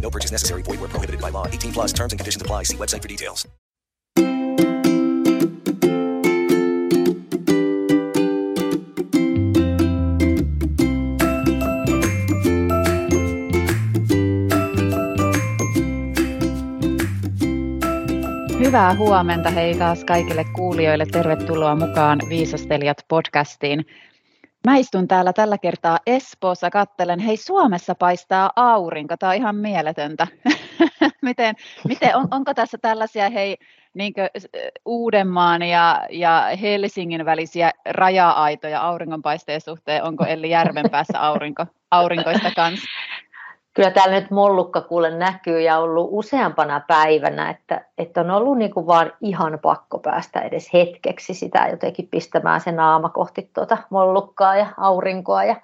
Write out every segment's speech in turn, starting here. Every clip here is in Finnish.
No purchase necessary. Void where prohibited by law. 18 plus terms and conditions apply. See website for details. Hyvää huomenta hei taas kaikille kuulijoille. Tervetuloa mukaan Viisastelijat podcastiin. Mä istun täällä tällä kertaa Espoossa, kattelen, hei Suomessa paistaa aurinko, tämä on ihan mieletöntä. miten, miten on, onko tässä tällaisia hei niin Uudenmaan ja, ja Helsingin välisiä raja-aitoja auringonpaisteen suhteen, onko Elli Järvenpäässä aurinko, aurinkoista kanssa? Kyllä täällä nyt mollukka kuule näkyy ja ollut useampana päivänä, että, että on ollut niin kuin vaan ihan pakko päästä edes hetkeksi sitä jotenkin pistämään se naama kohti tuota mollukkaa ja aurinkoa ja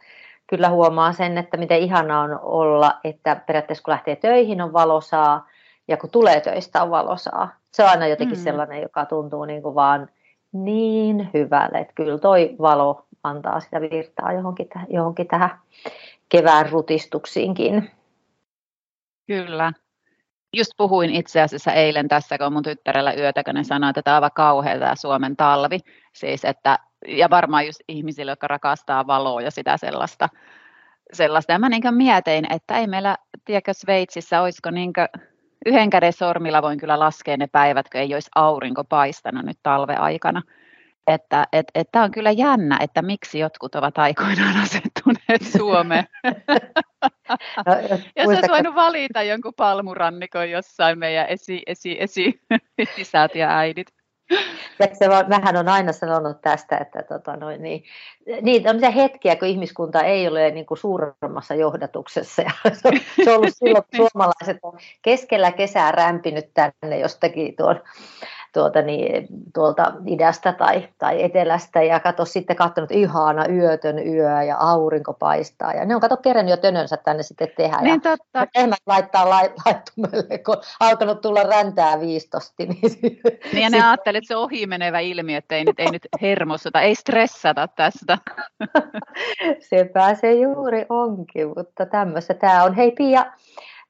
kyllä huomaa sen, että miten ihanaa on olla, että periaatteessa kun lähtee töihin on valosaa ja kun tulee töistä on valosaa. Se on aina jotenkin mm. sellainen, joka tuntuu niin kuin vaan niin hyvälle, että kyllä toi valo antaa sitä virtaa johonkin, johonkin tähän kevään rutistuksiinkin. Kyllä. Just puhuin itse asiassa eilen tässä, kun mun tyttärellä yötä, kun ne sanoi, että tämä on aivan tämä Suomen talvi. Siis että, ja varmaan just ihmisille, jotka rakastaa valoa ja sitä sellaista. sellaista. Ja mä niin mietin, että ei meillä, tiedätkö Sveitsissä, olisiko niin yhden käden sormilla voin kyllä laskea ne päivät, kun ei olisi aurinko paistanut nyt talve aikana että et, et tämä on kyllä jännä, että miksi jotkut ovat aikoinaan asettuneet Suomeen. No, ja se olisi voinut valita jonkun palmurannikon jossain meidän esi, esi, esi isät ja äidit. Se vaan, mähän on aina sanonut tästä, että tota noin, niin, niin on hetkiä, kun ihmiskunta ei ole niin kuin suuremmassa johdatuksessa. Ja se, on, se on ollut silloin, kun suomalaiset on keskellä kesää rämpinyt tänne jostakin tuon tuota, niin, tuolta idästä tai, tai etelästä ja kato sitten katsonut ihana yötön yö ja aurinko paistaa. Ja ne on kato kerran jo tönönsä tänne sitten tehdä. Niin ja totta. Lehmät laittaa lai, laittumelle, kun alkanut tulla räntää viistosti. Niin, niin ja ne ajattelee, että se ohi menevä ilmi, että ei nyt, ei nyt hermostuta, ei stressata tästä. se pääsee juuri onkin, mutta tämmöistä tämä on. Hei Pia,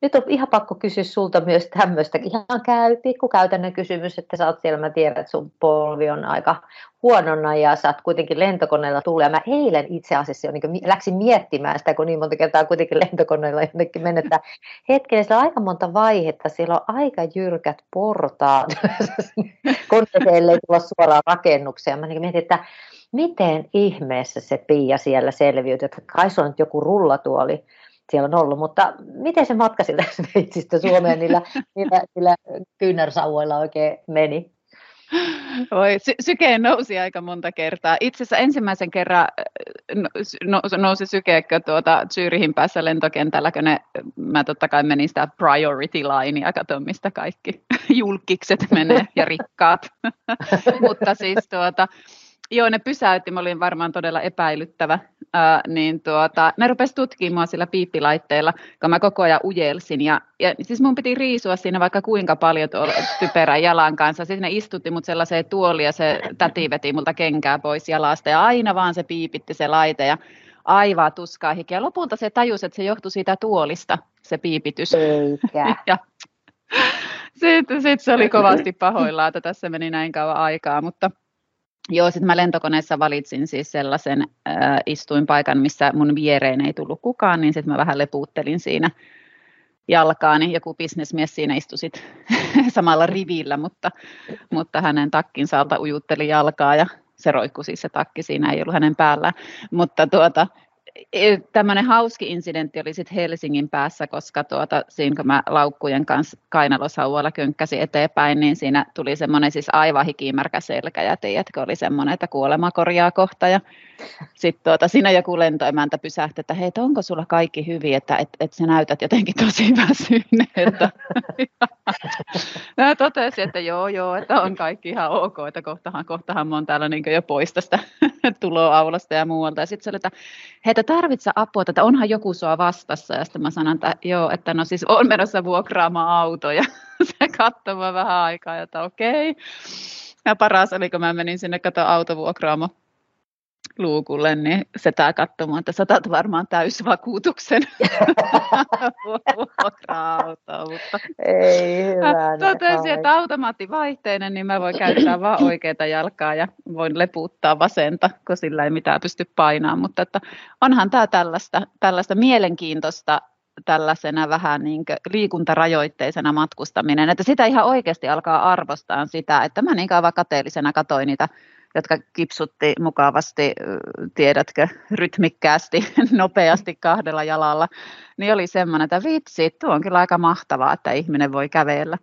nyt on ihan pakko kysyä sulta myös tämmöistä ihan käy, pikkukäytännön kysymys, että sä oot siellä, mä tiedän, että sun polvi on aika huonona ja sä oot kuitenkin lentokoneella. Ja mä eilen itse asiassa jo niin läksin miettimään sitä, kun niin monta kertaa kuitenkin lentokoneella jonnekin menetään. Hetken, siellä on aika monta vaihetta, siellä on aika jyrkät portaat koneeseen ei tulla suoraan rakennukseen. Mä niin mietin, että miten ihmeessä se Pia siellä selviytyi, että kai se on nyt joku rullatuoli siellä on ollut, mutta miten se matka siltä Sveitsistä Suomeen niillä, niillä, niillä kyynärsauvoilla oikein meni? Voi, sy- syke nousi aika monta kertaa. Itse asiassa ensimmäisen kerran no, nousi syke, tuota Zyrihin päässä lentokentällä, kun ne, mä totta kai menin sitä priority linea, katson mistä kaikki julkikset menee ja rikkaat. Mutta siis tuota, Joo, ne pysäytti, mä olin varmaan todella epäilyttävä, ää, niin tuota, ne rupesi tutkimaan sillä piippilaitteella, kun mä koko ajan ujelsin, ja, ja siis mun piti riisua siinä vaikka kuinka paljon tuolla typerän jalan kanssa, siis ne istutti mut sellaiseen tuoliin, ja se täti veti multa kenkää pois jalasta, ja aina vaan se piipitti se laite, ja aivaa tuskaa hikeä. Lopulta se tajusi, että se johtui siitä tuolista, se piipitys. Eikä. ja, sitten sit se oli kovasti pahoillaan, että tässä meni näin kauan aikaa, mutta Joo, sitten mä lentokoneessa valitsin siis sellaisen äh, istuinpaikan, missä mun viereen ei tullut kukaan, niin sitten mä vähän lepuuttelin siinä, jalkaani. Joku bisnesmies siinä istui sit samalla rivillä, mutta, mutta hänen takkinsa alta ujutteli jalkaa ja se roikkui siis se takki, siinä ei ollut hänen päällään. Mutta tuota, tämmöinen hauski incidentti oli sitten Helsingin päässä, koska tuota, siinä kun mä laukkujen kanssa kainalosauvalla könkkäsin eteenpäin, niin siinä tuli semmoinen siis aivan hikimärkä selkä ja tiedätkö, oli semmoinen, että kuolema korjaa kohta ja sitten tuota, siinä joku lentoemäntä pysähtyi, että hei, onko sulla kaikki hyvin, että et, et sä näytät jotenkin tosi väsyneeltä. Mä totesin, että joo, joo, että on kaikki ihan ok, että kohtahan, kohtahan mä oon täällä niin jo pois tästä tuloaulasta ja muualta. Ja sitten se oli, että hei, tarvitse apua, että onhan joku sua vastassa. Ja sitten mä sanon, että joo, että no siis on menossa vuokraamaan auto ja se katsoi vähän aikaa, että okei. Ja paras oli, kun mä menin sinne kato autovuokraamo luukulle, niin se tämä katsomaan, että saatat varmaan täysvakuutuksen. Vuokra-autoa, mutta Ei hyvä. totesin, että automaattivaihteinen, niin mä voin käyttää vain oikeita jalkaa ja voin leputtaa vasenta, kun sillä ei mitään pysty painamaan, mutta että onhan tämä tällaista, tällaista mielenkiintoista tällaisena vähän niin liikuntarajoitteisena matkustaminen, että sitä ihan oikeasti alkaa arvostaa sitä, että mä niin kauan kateellisena katsoin niitä jotka kipsutti mukavasti, tiedätkö, rytmikkäästi, nopeasti kahdella jalalla, niin oli semmoinen, että vitsi, tuo on kyllä aika mahtavaa, että ihminen voi kävellä.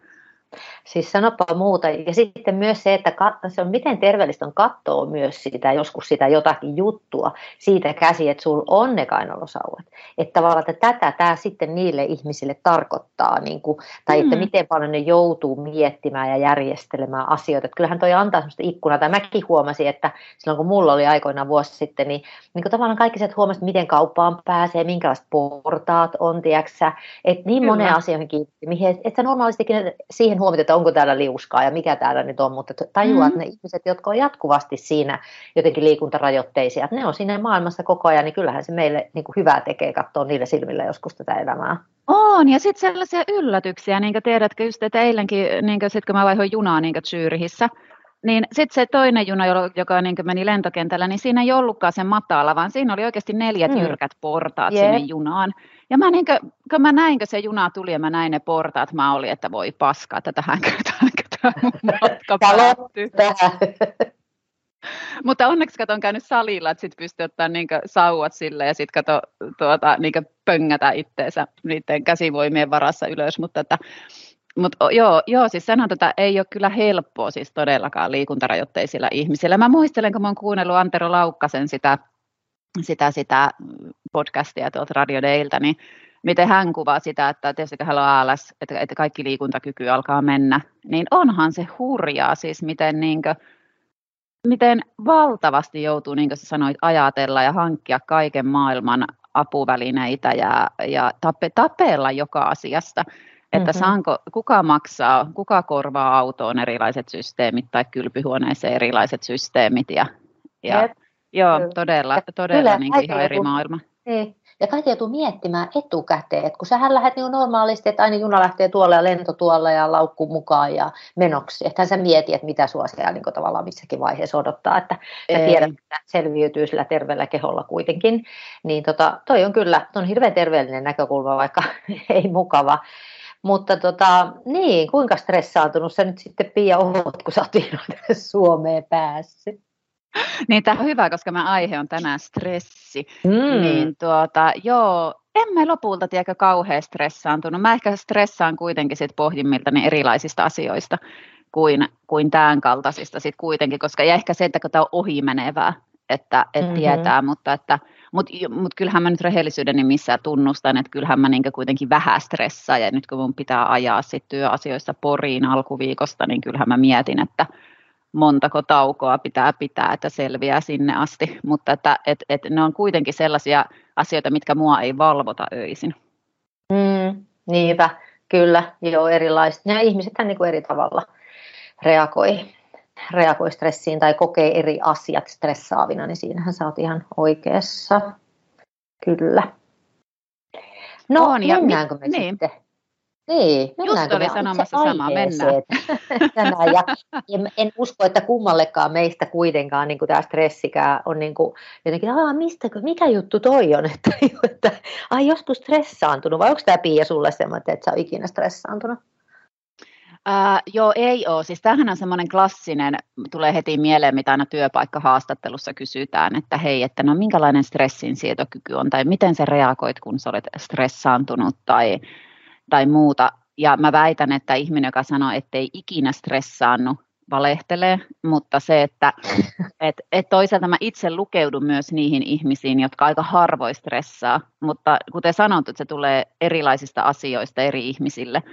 Siis sanopa muuta. Ja sitten myös se, että se on miten terveellistä on katsoa myös sitä, joskus sitä jotakin juttua siitä käsi, että sulla on ne kainalosauvat. Että tavallaan että tätä tämä sitten niille ihmisille tarkoittaa, niin kuin, tai että mm. miten paljon ne joutuu miettimään ja järjestelemään asioita. Että kyllähän toi antaa sellaista ikkunaa, tai mäkin huomasin, että silloin kun mulla oli aikoinaan vuosi sitten, niin, niin kuin tavallaan kaikki se, että huomasit, miten kauppaan pääsee, minkälaiset portaat on, tiedäksä, että niin moneen asioihin kiinnitti, mihin, että normaalistikin siihen huomioon, että onko täällä liuskaa ja mikä täällä nyt on, mutta tajuaa, mm. että ne ihmiset, jotka on jatkuvasti siinä jotenkin liikuntarajoitteisia, että ne on siinä maailmassa koko ajan, niin kyllähän se meille niin kuin hyvää tekee katsoa niille silmillä joskus tätä elämää. On, ja sitten sellaisia yllätyksiä, niin kuin tiedätkö just, että eilenkin, niin sitten kun mä vaihoin junaa niin Zyrihissä, niin sitten se toinen juna, joka niin meni lentokentällä, niin siinä ei ollutkaan se matala, vaan siinä oli oikeasti neljät mm. jyrkät portaat yep. sinne junaan. Ja mä niin kuin, kun mä näin, kun se juna tuli ja mä näin ne portaat, mä olin, että voi paskaa, että tähänkö tämä matka päättyy. Mutta onneksi kato on käynyt salilla, että sitten pystyy ottaa niin sauvat sille ja sitten kato tuota, niin pöngätä itteensä niiden käsivoimien varassa ylös. Mutta että, mutta joo, joo, siis sanon tätä, ei ole kyllä helppoa siis todellakaan liikuntarajoitteisilla ihmisillä. Mä muistelen, kun mä oon kuunnellut Antero Laukkasen sitä, sitä, sitä podcastia tuolta Radio Dayltä, niin miten hän kuvaa sitä, että tietysti kun hän on ALS, että, että kaikki liikuntakyky alkaa mennä, niin onhan se hurjaa siis, miten, niin kuin, miten valtavasti joutuu, niin kuin sä sanoit, ajatella ja hankkia kaiken maailman apuvälineitä ja, ja tape, tapella joka asiasta. Että mm-hmm. saanko, kuka maksaa, kuka korvaa autoon erilaiset systeemit tai kylpyhuoneeseen erilaiset systeemit. Ja, ja, joo, todella, todella niin ihan eri maailma. Niin. Ja kaikki joutuu miettimään etukäteen, että kun sähän lähdet niin normaalisti, että aina juna lähtee tuolla ja lento tuolla ja laukku mukaan ja menoksi. Että sä mieti, että mitä sua siellä niin tavallaan missäkin vaiheessa odottaa, että sä tiedät, että selviytyy sillä terveellä keholla kuitenkin. Niin tota, toi on kyllä, on hirveän terveellinen näkökulma, vaikka ei mukava. Mutta tota, niin, kuinka stressaantunut sä nyt sitten Pia oot, kun sä oot Suomeen päässyt? Niin tämä on hyvä, koska mä aihe on tänään stressi. Mm. Niin tuota, joo, emme lopulta tiedä kauhean stressaantunut. Mä ehkä stressaan kuitenkin sit pohjimmiltani erilaisista asioista kuin, kuin tämän kaltaisista sit kuitenkin, koska ja ehkä se, että tämä on ohimenevää, että et mm-hmm. tietää, mutta että mutta mut kyllähän mä nyt rehellisyyden nimissä tunnustan, että kyllähän mä niinku kuitenkin vähän stressaan ja nyt kun mun pitää ajaa sit työasioissa Poriin alkuviikosta, niin kyllähän mä mietin, että montako taukoa pitää pitää, että selviää sinne asti, mutta että et, et ne on kuitenkin sellaisia asioita, mitkä mua ei valvota öisin. Mm, niinpä, kyllä, joo, erilaiset. Ja ihmisethän niin kuin eri tavalla reagoi, reagoi stressiin tai kokee eri asiat stressaavina, niin siinähän sä oot ihan oikeassa. Kyllä. No, on, ja mennäänkö me niin. sitten Niin, Just oli sanomassa samaa, mennään. ja en, en usko, että kummallekaan meistä kuitenkaan niin kuin tämä stressikään on niin kuin, jotenkin, Aa, mistä, mikä juttu toi on, että, että ai joskus stressaantunut, vai onko tämä Pia sulle semmoinen, että sä ikinä stressaantunut? Uh, joo, ei ole. Siis tämähän on semmoinen klassinen, tulee heti mieleen, mitä aina työpaikkahaastattelussa kysytään, että hei, että no minkälainen stressin sietokyky on, tai miten sä reagoit, kun sä olet stressaantunut, tai, tai muuta. Ja mä väitän, että ihminen, joka sanoo, ettei ikinä stressaannu, valehtelee, mutta se, että et, et toisaalta mä itse lukeudun myös niihin ihmisiin, jotka aika harvoin stressaa, mutta kuten sanottu, se tulee erilaisista asioista eri ihmisille.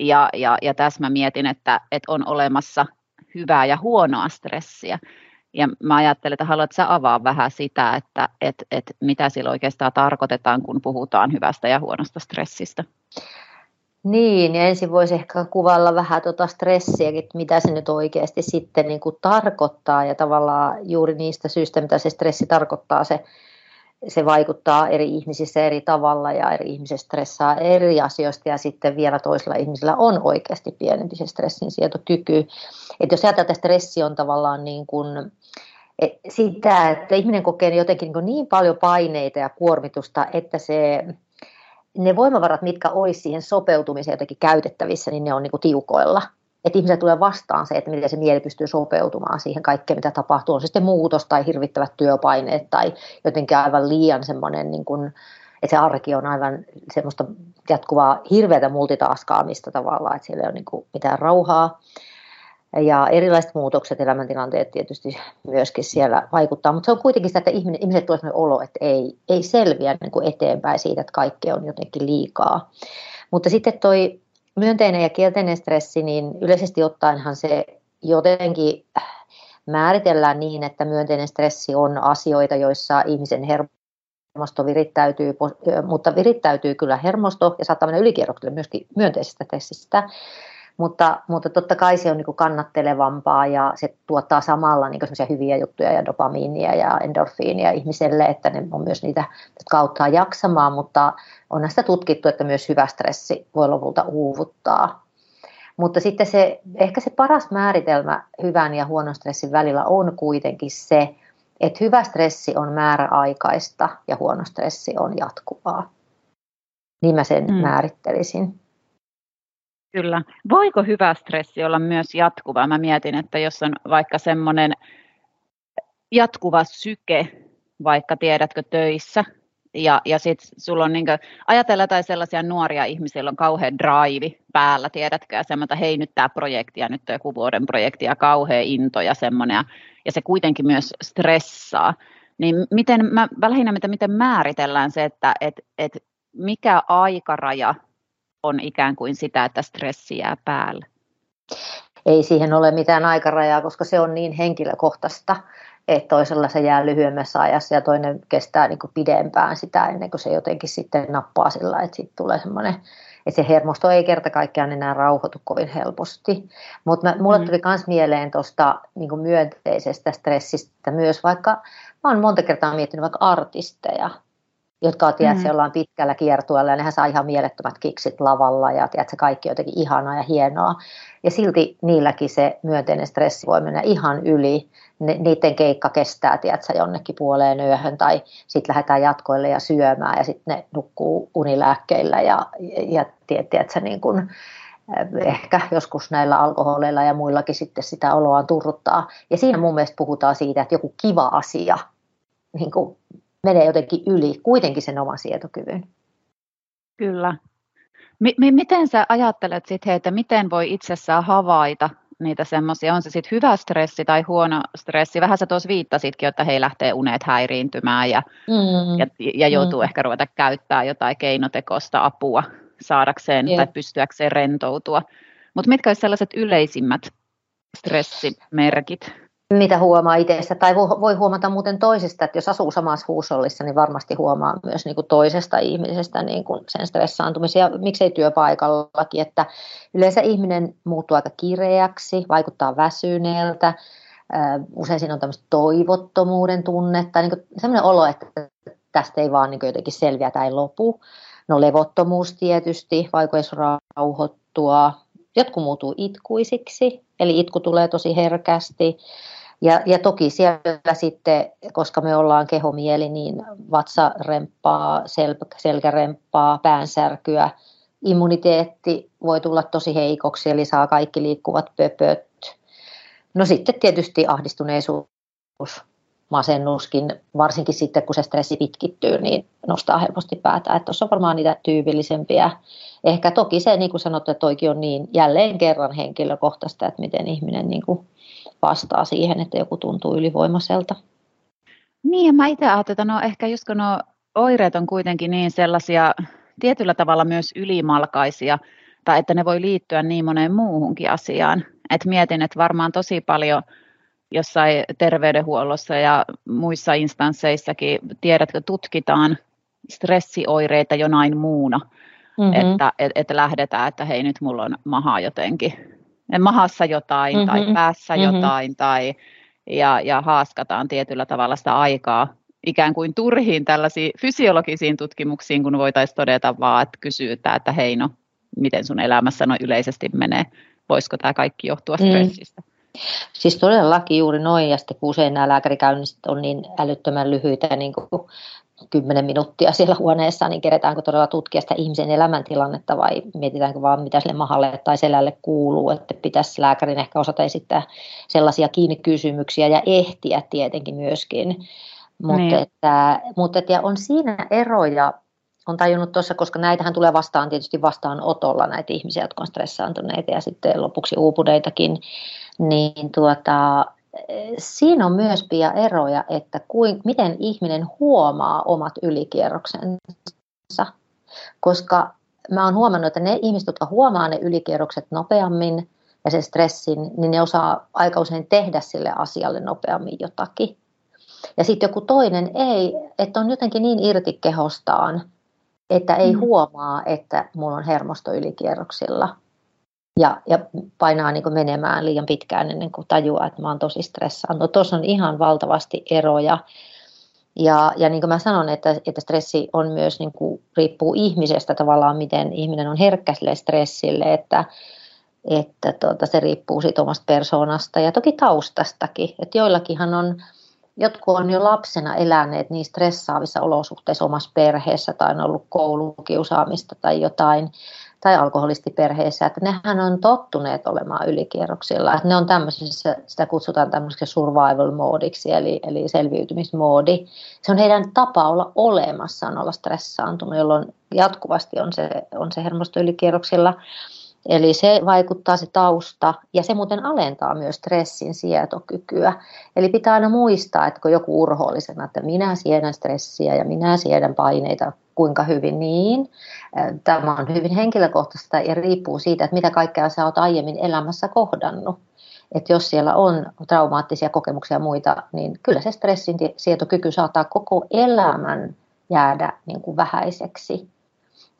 Ja, ja, ja tässä mä mietin, että, että on olemassa hyvää ja huonoa stressiä. Ja mä ajattelen, että haluat sä avaa vähän sitä, että että että mitä sillä oikeastaan tarkoitetaan, kun puhutaan hyvästä ja huonosta stressistä. Niin, ja ensin voisi ehkä kuvalla vähän tuota stressiä, että mitä se nyt oikeasti sitten niin kuin tarkoittaa ja tavallaan juuri niistä syistä, mitä se stressi tarkoittaa, se se vaikuttaa eri ihmisissä eri tavalla ja eri ihmiset stressaa eri asioista ja sitten vielä toisilla ihmisillä on oikeasti pienempi se stressin sietokyky. Että jos ajatellaan, että stressi on tavallaan niin kuin sitä, että ihminen kokee jotenkin niin, niin paljon paineita ja kuormitusta, että se, ne voimavarat, mitkä olisi siihen sopeutumiseen jotenkin käytettävissä, niin ne on niin kuin tiukoilla – että ihmisille tulee vastaan se, että miten se mieli pystyy sopeutumaan siihen kaikkeen, mitä tapahtuu. On se sitten muutos tai hirvittävät työpaineet tai jotenkin aivan liian semmoinen, niin kuin, että se arki on aivan semmoista jatkuvaa hirveätä multitaskaamista tavallaan, että siellä ei ole niin kuin mitään rauhaa. Ja erilaiset muutokset, elämäntilanteet tietysti myöskin siellä vaikuttaa, mutta se on kuitenkin sitä, että ihmiset, ihmiset tulee sellainen olo, että ei, ei selviä niin kuin eteenpäin siitä, että kaikki on jotenkin liikaa. Mutta sitten toi myönteinen ja kielteinen stressi, niin yleisesti ottaenhan se jotenkin määritellään niin, että myönteinen stressi on asioita, joissa ihmisen hermosto virittäytyy, mutta virittäytyy kyllä hermosto ja saattaa mennä ylikierrokselle myöskin myönteisestä stressistä. Mutta, mutta totta kai se on niin kannattelevampaa ja se tuottaa samalla niin hyviä juttuja ja dopamiinia ja endorfiinia ihmiselle, että ne on myös niitä, jotka auttaa jaksamaan, mutta on näistä tutkittu, että myös hyvä stressi voi lopulta uuvuttaa. Mutta sitten se, ehkä se paras määritelmä hyvän ja huonon stressin välillä on kuitenkin se, että hyvä stressi on määräaikaista ja huono stressi on jatkuvaa. Niin mä sen mm. määrittelisin. Kyllä. Voiko hyvä stressi olla myös jatkuva? Mä mietin, että jos on vaikka semmoinen jatkuva syke, vaikka tiedätkö töissä, ja, ja sitten sulla on, niin kuin, ajatella tai sellaisia nuoria ihmisiä, on kauhean drive päällä, tiedätkö, ja semmoista, hei nyt tämä projekti, ja nyt joku vuoden projekti, ja kauhean into ja semmoinen, ja, ja se kuitenkin myös stressaa. Niin miten, mä lähinnä, miten määritellään se, että et, et mikä aikaraja on ikään kuin sitä, että stressi jää päälle? Ei siihen ole mitään aikarajaa, koska se on niin henkilökohtaista, että toisella se jää lyhyemmässä ajassa ja toinen kestää niin kuin pidempään sitä ennen kuin se jotenkin sitten nappaa sillä, että sitten tulee semmoinen, että se hermosto ei kerta kaikkiaan enää rauhoitu kovin helposti. Mutta mulle mm. tuli myös mieleen tuosta niin myönteisestä stressistä myös, vaikka mä oon monta kertaa miettinyt vaikka artisteja, jotka on tiedät, mm. ollaan pitkällä kiertueella ja nehän saa ihan mielettömät kiksit lavalla ja tiedät, se kaikki on jotenkin ihanaa ja hienoa. Ja silti niilläkin se myönteinen stressi voi mennä ihan yli. Ne, niiden keikka kestää, tiedätkö, jonnekin puoleen yöhön tai sitten lähdetään jatkoille ja syömään ja sitten ne nukkuu unilääkkeillä ja, ja tiedätkö, niin kun, eh, ehkä joskus näillä alkoholeilla ja muillakin sitten sitä oloaan turruttaa. Ja siinä mun mielestä puhutaan siitä, että joku kiva asia niin kuin menee jotenkin yli kuitenkin sen oman sietokyvyn. Kyllä. M- miten sä ajattelet sitten, että miten voi itsessään havaita niitä semmoisia, on se sitten hyvä stressi tai huono stressi. Vähän sä tuossa viittasitkin, että he lähtee unet häiriintymään ja, mm. ja, ja joutuu mm. ehkä ruveta käyttää jotain keinotekoista apua saadakseen yeah. tai pystyäkseen rentoutua. Mutta mitkä olisivat sellaiset yleisimmät stressimerkit? Mitä huomaa itsestä, tai voi huomata muuten toisesta, että jos asuu samassa huusollissa, niin varmasti huomaa myös niin kuin toisesta ihmisestä niin kuin sen stressaantumisen, ja miksei työpaikallakin, että yleensä ihminen muuttuu aika kireäksi, vaikuttaa väsyneeltä, usein siinä on tämmöistä toivottomuuden tunnetta, niin sellainen olo, että tästä ei vaan niin jotenkin selviä tai lopu. No levottomuus tietysti, vaikeus rauhoittua. Jotkut muuttuu itkuisiksi, eli itku tulee tosi herkästi. Ja, ja toki siellä sitten, koska me ollaan kehomieli, niin vatsaremppaa, sel, selkäremppaa, päänsärkyä, immuniteetti voi tulla tosi heikoksi, eli saa kaikki liikkuvat pöpöt. No sitten tietysti ahdistuneisuus, masennuskin, varsinkin sitten kun se stressi pitkittyy, niin nostaa helposti päätä. Että tuossa on varmaan niitä tyypillisempiä. Ehkä toki se, niin kuin sanottu, että toikin on niin jälleen kerran henkilökohtaista, että miten ihminen niin kuin vastaa siihen, että joku tuntuu ylivoimaiselta. Niin, ja mä itse ajattelen, että no ehkä just kun nuo oireet on kuitenkin niin sellaisia tietyllä tavalla myös ylimalkaisia, tai että ne voi liittyä niin moneen muuhunkin asiaan. Et mietin, että varmaan tosi paljon jossain terveydenhuollossa ja muissa instansseissakin, tiedätkö, tutkitaan stressioireita jonain muuna, mm-hmm. että et, et lähdetään, että hei nyt mulla on maha jotenkin, mahassa jotain mm-hmm. tai päässä mm-hmm. jotain tai ja, ja haaskataan tietyllä tavalla sitä aikaa ikään kuin turhiin tällaisiin fysiologisiin tutkimuksiin, kun voitaisiin todeta vaan, että kysytään, että hei no, miten sun elämässä no yleisesti menee, voisiko tämä kaikki johtua mm. stressistä. Mm. Siis todellakin juuri noin, ja sitten kun usein nämä lääkärikäynnit on niin älyttömän lyhyitä, niin kuin 10 minuuttia siellä huoneessa, niin keretäänkö todella tutkia sitä ihmisen elämäntilannetta vai mietitäänkö vaan, mitä sille mahalle tai selälle kuuluu, että pitäisi lääkärin ehkä osata esittää sellaisia kiinni kysymyksiä ja ehtiä tietenkin myöskin mutta, niin. että, mutta että, on siinä eroja, on tajunnut tuossa, koska näitähän tulee vastaan tietysti vastaan otolla näitä ihmisiä, jotka on stressaantuneita ja sitten lopuksi uupuneitakin, niin tuota, siinä on myös pia eroja, että kuin, miten ihminen huomaa omat ylikierroksensa, koska mä oon huomannut, että ne ihmiset, jotka huomaa ne ylikierrokset nopeammin ja sen stressin, niin ne osaa aika usein tehdä sille asialle nopeammin jotakin. Ja sitten joku toinen ei, että on jotenkin niin irti kehostaan, että ei mm. huomaa, että mulla on hermosto ylikierroksilla. Ja, ja painaa niin menemään liian pitkään ennen kuin tajuaa, että mä oon tosi stressaantunut. No, Tuossa on ihan valtavasti eroja. Ja, ja niin kuin mä sanon, että, että stressi on myös, niin kuin, riippuu ihmisestä tavallaan, miten ihminen on herkkä sille stressille, että, että tuota, se riippuu siitä omasta persoonasta ja toki taustastakin. Että joillakinhan on jotkut on jo lapsena eläneet niin stressaavissa olosuhteissa omassa perheessä tai on ollut koulukiusaamista tai jotain, tai alkoholistiperheessä, että nehän on tottuneet olemaan ylikierroksilla. Että ne on tämmöisessä, sitä kutsutaan tämmöiseksi survival moodiksi, eli, eli selviytymismoodi. Se on heidän tapa olla olemassa, on olla stressaantunut, jolloin jatkuvasti on se, on se hermosto ylikierroksilla. Eli se vaikuttaa se tausta ja se muuten alentaa myös stressin sietokykyä. Eli pitää aina muistaa, että kun joku urhoollisena, että minä siedän stressiä ja minä siedän paineita kuinka hyvin niin. Tämä on hyvin henkilökohtaista ja riippuu siitä, että mitä kaikkea sä oot aiemmin elämässä kohdannut. Että jos siellä on traumaattisia kokemuksia ja muita, niin kyllä se stressin sietokyky saattaa koko elämän jäädä niin kuin vähäiseksi.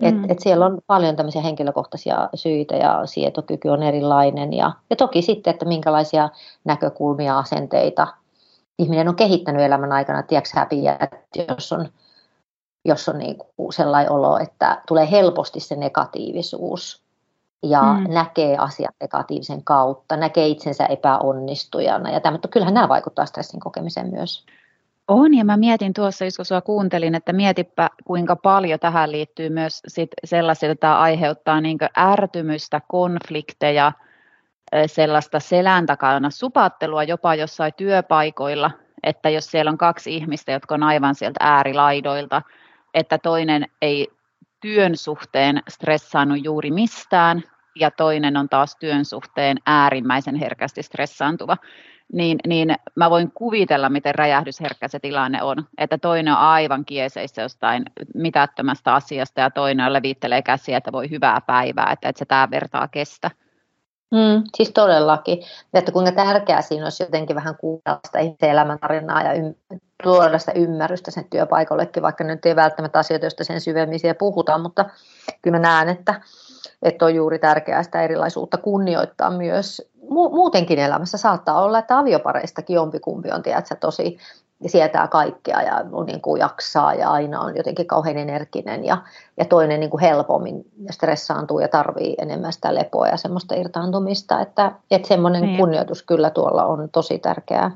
Et, mm. et siellä on paljon tämmöisiä henkilökohtaisia syitä ja sietokyky on erilainen. Ja, ja toki sitten, että minkälaisia näkökulmia, asenteita ihminen on kehittänyt elämän aikana. Tiedätkö häpiä, että jos on, jos on niin kuin sellainen olo, että tulee helposti se negatiivisuus ja mm. näkee asiat negatiivisen kautta, näkee itsensä epäonnistujana. Ja tämä, kyllähän nämä vaikuttaa stressin kokemiseen myös. On, ja mä mietin tuossa, kun sua kuuntelin, että mietipä kuinka paljon tähän liittyy myös sit sellaisia, että tämä aiheuttaa niin ärtymystä, konflikteja, sellaista selän takana supattelua jopa jossain työpaikoilla, että jos siellä on kaksi ihmistä, jotka on aivan sieltä äärilaidoilta, että toinen ei työn suhteen stressaannut juuri mistään, ja toinen on taas työn suhteen äärimmäisen herkästi stressaantuva, niin, niin mä voin kuvitella, miten räjähdysherkkä se tilanne on. Että toinen on aivan kieseissä jostain mitättömästä asiasta ja toinen levittelee käsiä, että voi hyvää päivää, että, että se tämä vertaa kestä. Mm, siis todellakin. Että kuinka tärkeää siinä olisi jotenkin vähän kuunnella sitä ihmisen elämäntarinaa ja tuoda sitä ymmärrystä sen työpaikallekin, vaikka nyt ei välttämättä asioita, joista sen syvemmin puhutaan, mutta kyllä mä näen, että, että on juuri tärkeää sitä erilaisuutta kunnioittaa myös mu- muutenkin elämässä saattaa olla, että aviopareistakin jompikumpi on tiedätkö, tosi sietää kaikkea ja niin kuin jaksaa ja aina on jotenkin kauhean energinen ja, ja toinen niin kuin helpommin stressaantuu ja tarvii enemmän sitä lepoa ja semmoista irtaantumista, että, että semmoinen niin. kunnioitus kyllä tuolla on tosi tärkeää.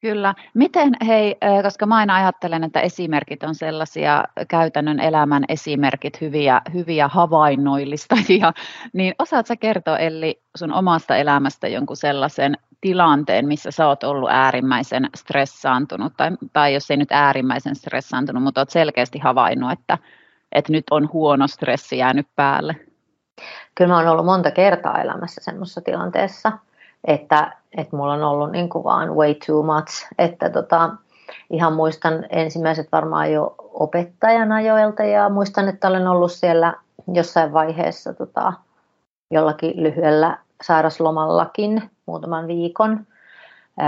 Kyllä. Miten, hei, koska mä aina ajattelen, että esimerkit on sellaisia käytännön elämän esimerkit, hyviä, hyviä havainnoillistajia, niin osaat sä kertoa Elli sun omasta elämästä jonkun sellaisen tilanteen, missä sä oot ollut äärimmäisen stressaantunut, tai, tai jos ei nyt äärimmäisen stressaantunut, mutta oot selkeästi havainnut, että, että nyt on huono stressi jäänyt päälle? Kyllä mä oon ollut monta kertaa elämässä semmoisessa tilanteessa, että, että mulla on ollut niin kuin vaan way too much, että tota, ihan muistan ensimmäiset varmaan jo opettajan ajoilta ja muistan, että olen ollut siellä jossain vaiheessa tota, jollakin lyhyellä sairaslomallakin muutaman viikon.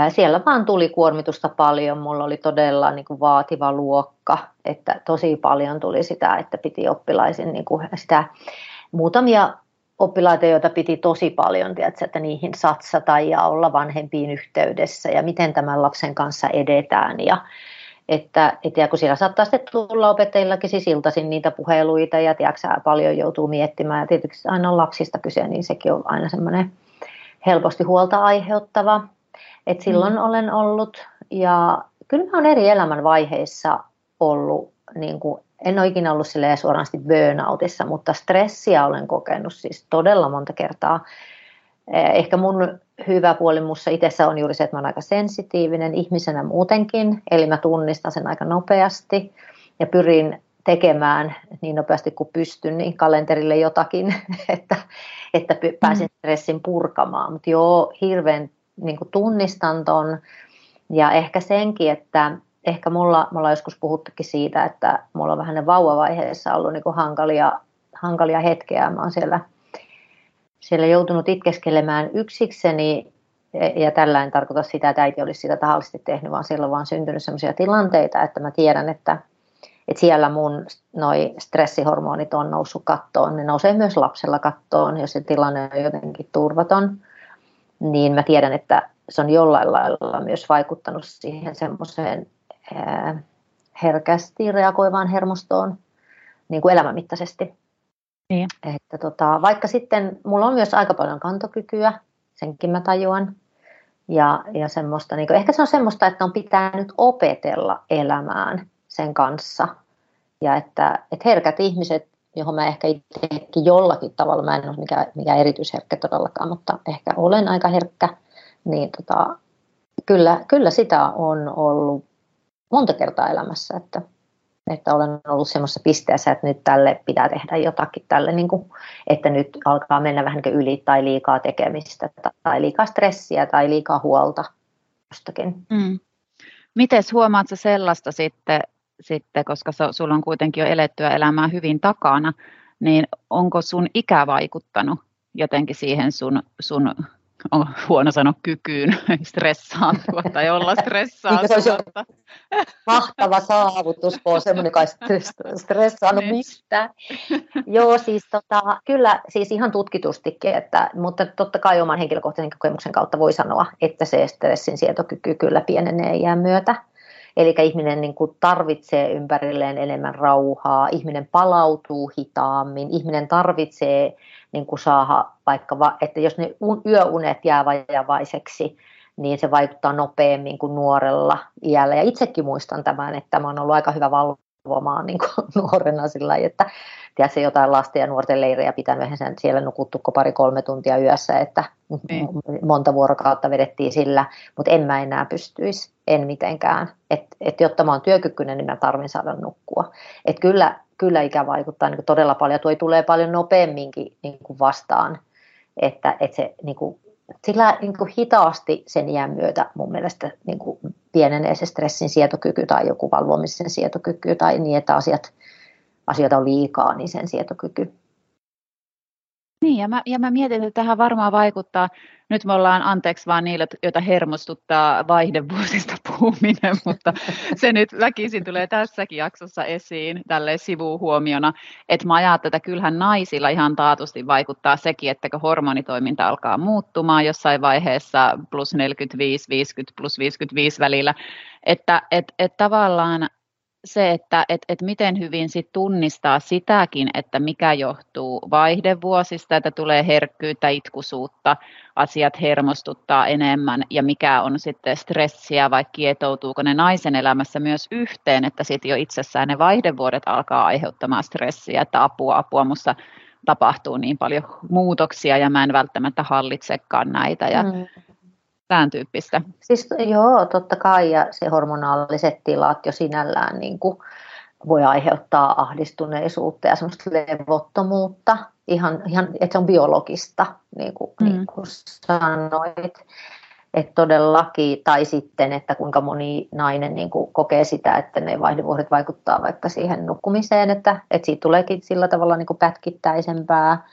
Siellä vaan tuli kuormitusta paljon, mulla oli todella niin kuin vaativa luokka, että tosi paljon tuli sitä, että piti oppilaisin niin kuin sitä muutamia oppilaita, joita piti tosi paljon, tiedätkö, että niihin satsata ja olla vanhempiin yhteydessä ja miten tämän lapsen kanssa edetään. Ja, että, et, ja kun siellä saattaa sitten tulla opettajillakin siis iltaisin niitä puheluita ja tiedätkö, paljon joutuu miettimään ja tietysti aina on lapsista kyse, niin sekin on aina semmoinen helposti huolta aiheuttava. Et silloin mm. olen ollut ja kyllä mä olen eri elämänvaiheissa ollut niin kuin en ole ikinä ollut suorasti burnoutissa, mutta stressiä olen kokenut siis todella monta kertaa. Eh, ehkä mun hyvä puoli minussa itsessä on juuri se, että mä olen aika sensitiivinen ihmisenä muutenkin, eli mä tunnistan sen aika nopeasti ja pyrin tekemään niin nopeasti kuin pystyn niin kalenterille jotakin, että, että pääsin mm. stressin purkamaan. Mutta joo, hirveän niin tunnistan ton ja ehkä senkin, että ehkä mulla, mulla on joskus puhuttukin siitä, että mulla on vähän ne vauvavaiheessa ollut niin kuin hankalia, hankalia hetkeä. Mä oon siellä, siellä joutunut itkeskelemään yksikseni, ja tällä en tarkoita sitä, että äiti olisi sitä tahallisesti tehnyt, vaan siellä on vaan syntynyt sellaisia tilanteita, että mä tiedän, että, että siellä mun noi stressihormonit on noussut kattoon. Ne nousee myös lapsella kattoon, jos se tilanne on jotenkin turvaton. Niin mä tiedän, että se on jollain lailla myös vaikuttanut siihen semmoiseen herkästi reagoivaan hermostoon niin kuin elämänmittaisesti. Niin. Että tota, vaikka sitten mulla on myös aika paljon kantokykyä, senkin mä tajuan. Ja, ja semmoista, niin kuin, ehkä se on semmoista, että on pitänyt opetella elämään sen kanssa. Ja että, että herkät ihmiset, johon mä ehkä itsekin jollakin tavalla, mä en ole mikään, mikään erityisherkkä todellakaan, mutta ehkä olen aika herkkä, niin tota, kyllä, kyllä sitä on ollut monta kertaa elämässä, että, että olen ollut semmoisessa pisteessä, että nyt tälle pitää tehdä jotakin tälle, niin kuin, että nyt alkaa mennä vähän niin yli tai liikaa tekemistä tai liikaa stressiä tai liikaa huolta jostakin. Mm. Miten huomaat sä sellaista sitten, sitten koska sulla on kuitenkin jo elettyä elämää hyvin takana, niin onko sun ikä vaikuttanut jotenkin siihen sun, sun on huono sanoa kykyyn stressaantua tai olla stressaantua. mahtava saavutus, kun on semmoinen, joka ei stressaannut niin. mistään. Joo, siis tota, kyllä siis ihan tutkitustikin, että, mutta totta kai oman henkilökohtaisen kokemuksen kautta voi sanoa, että se stressin sietokyky kyllä pienenee iän myötä. Eli ihminen niin kuin tarvitsee ympärilleen enemmän rauhaa, ihminen palautuu hitaammin, ihminen tarvitsee niin kuin saada vaikka, että jos ne yöunet jää vajavaiseksi, niin se vaikuttaa nopeammin kuin nuorella iällä. Ja itsekin muistan tämän, että mä oon ollut aika hyvä valvomaan niin kuin nuorena sillä lailla, että tiedätkö, jotain lasten ja nuorten leirejä pitänyt, sen siellä nukuttu pari-kolme tuntia yössä, että niin. monta vuorokautta vedettiin sillä, mutta en mä enää pystyisi, en mitenkään. Et, et jotta mä oon työkykyinen, niin mä tarvin saada nukkua. Et kyllä, kyllä ikä vaikuttaa niin todella paljon, tuo tulee paljon nopeamminkin niin kuin vastaan, että, että se niin kuin, sillä niin kuin hitaasti sen iän myötä mun mielestä niin kuin pienenee se stressin sietokyky tai joku valvomisen sietokyky tai niin, että asiat, asioita on liikaa, niin sen sietokyky. Niin, ja mä, ja mä mietin, että tähän varmaan vaikuttaa, nyt me ollaan anteeksi vaan niille, joita hermostuttaa vaihdevuosista puhuminen, mutta se nyt väkisin tulee tässäkin jaksossa esiin tälle sivuhuomiona, että mä ajattelen, että kyllähän naisilla ihan taatusti vaikuttaa sekin, että kun hormonitoiminta alkaa muuttumaan jossain vaiheessa plus 45, 50, plus 55 välillä, että et, et tavallaan se, että et, et miten hyvin sit tunnistaa sitäkin, että mikä johtuu vaihdevuosista, että tulee herkkyyttä, itkusuutta, asiat hermostuttaa enemmän ja mikä on sitten stressiä vai kietoutuuko ne naisen elämässä myös yhteen, että sitten jo itsessään ne vaihdevuodet alkaa aiheuttamaan stressiä, että apua, apua, musta tapahtuu niin paljon muutoksia ja mä en välttämättä hallitsekaan näitä. Ja mm tämän tyyppistä? Siis joo, totta kai, ja se hormonaaliset tilat jo sinällään niin kuin voi aiheuttaa ahdistuneisuutta ja semmoista levottomuutta, ihan, ihan, että se on biologista, niin kuin, mm. niin kuin sanoit. Että todellakin, tai sitten, että kuinka moni nainen niin kuin kokee sitä, että ne vaihdevuodet vaikuttaa vaikka siihen nukkumiseen, että, että siitä tuleekin sillä tavalla niin kuin pätkittäisempää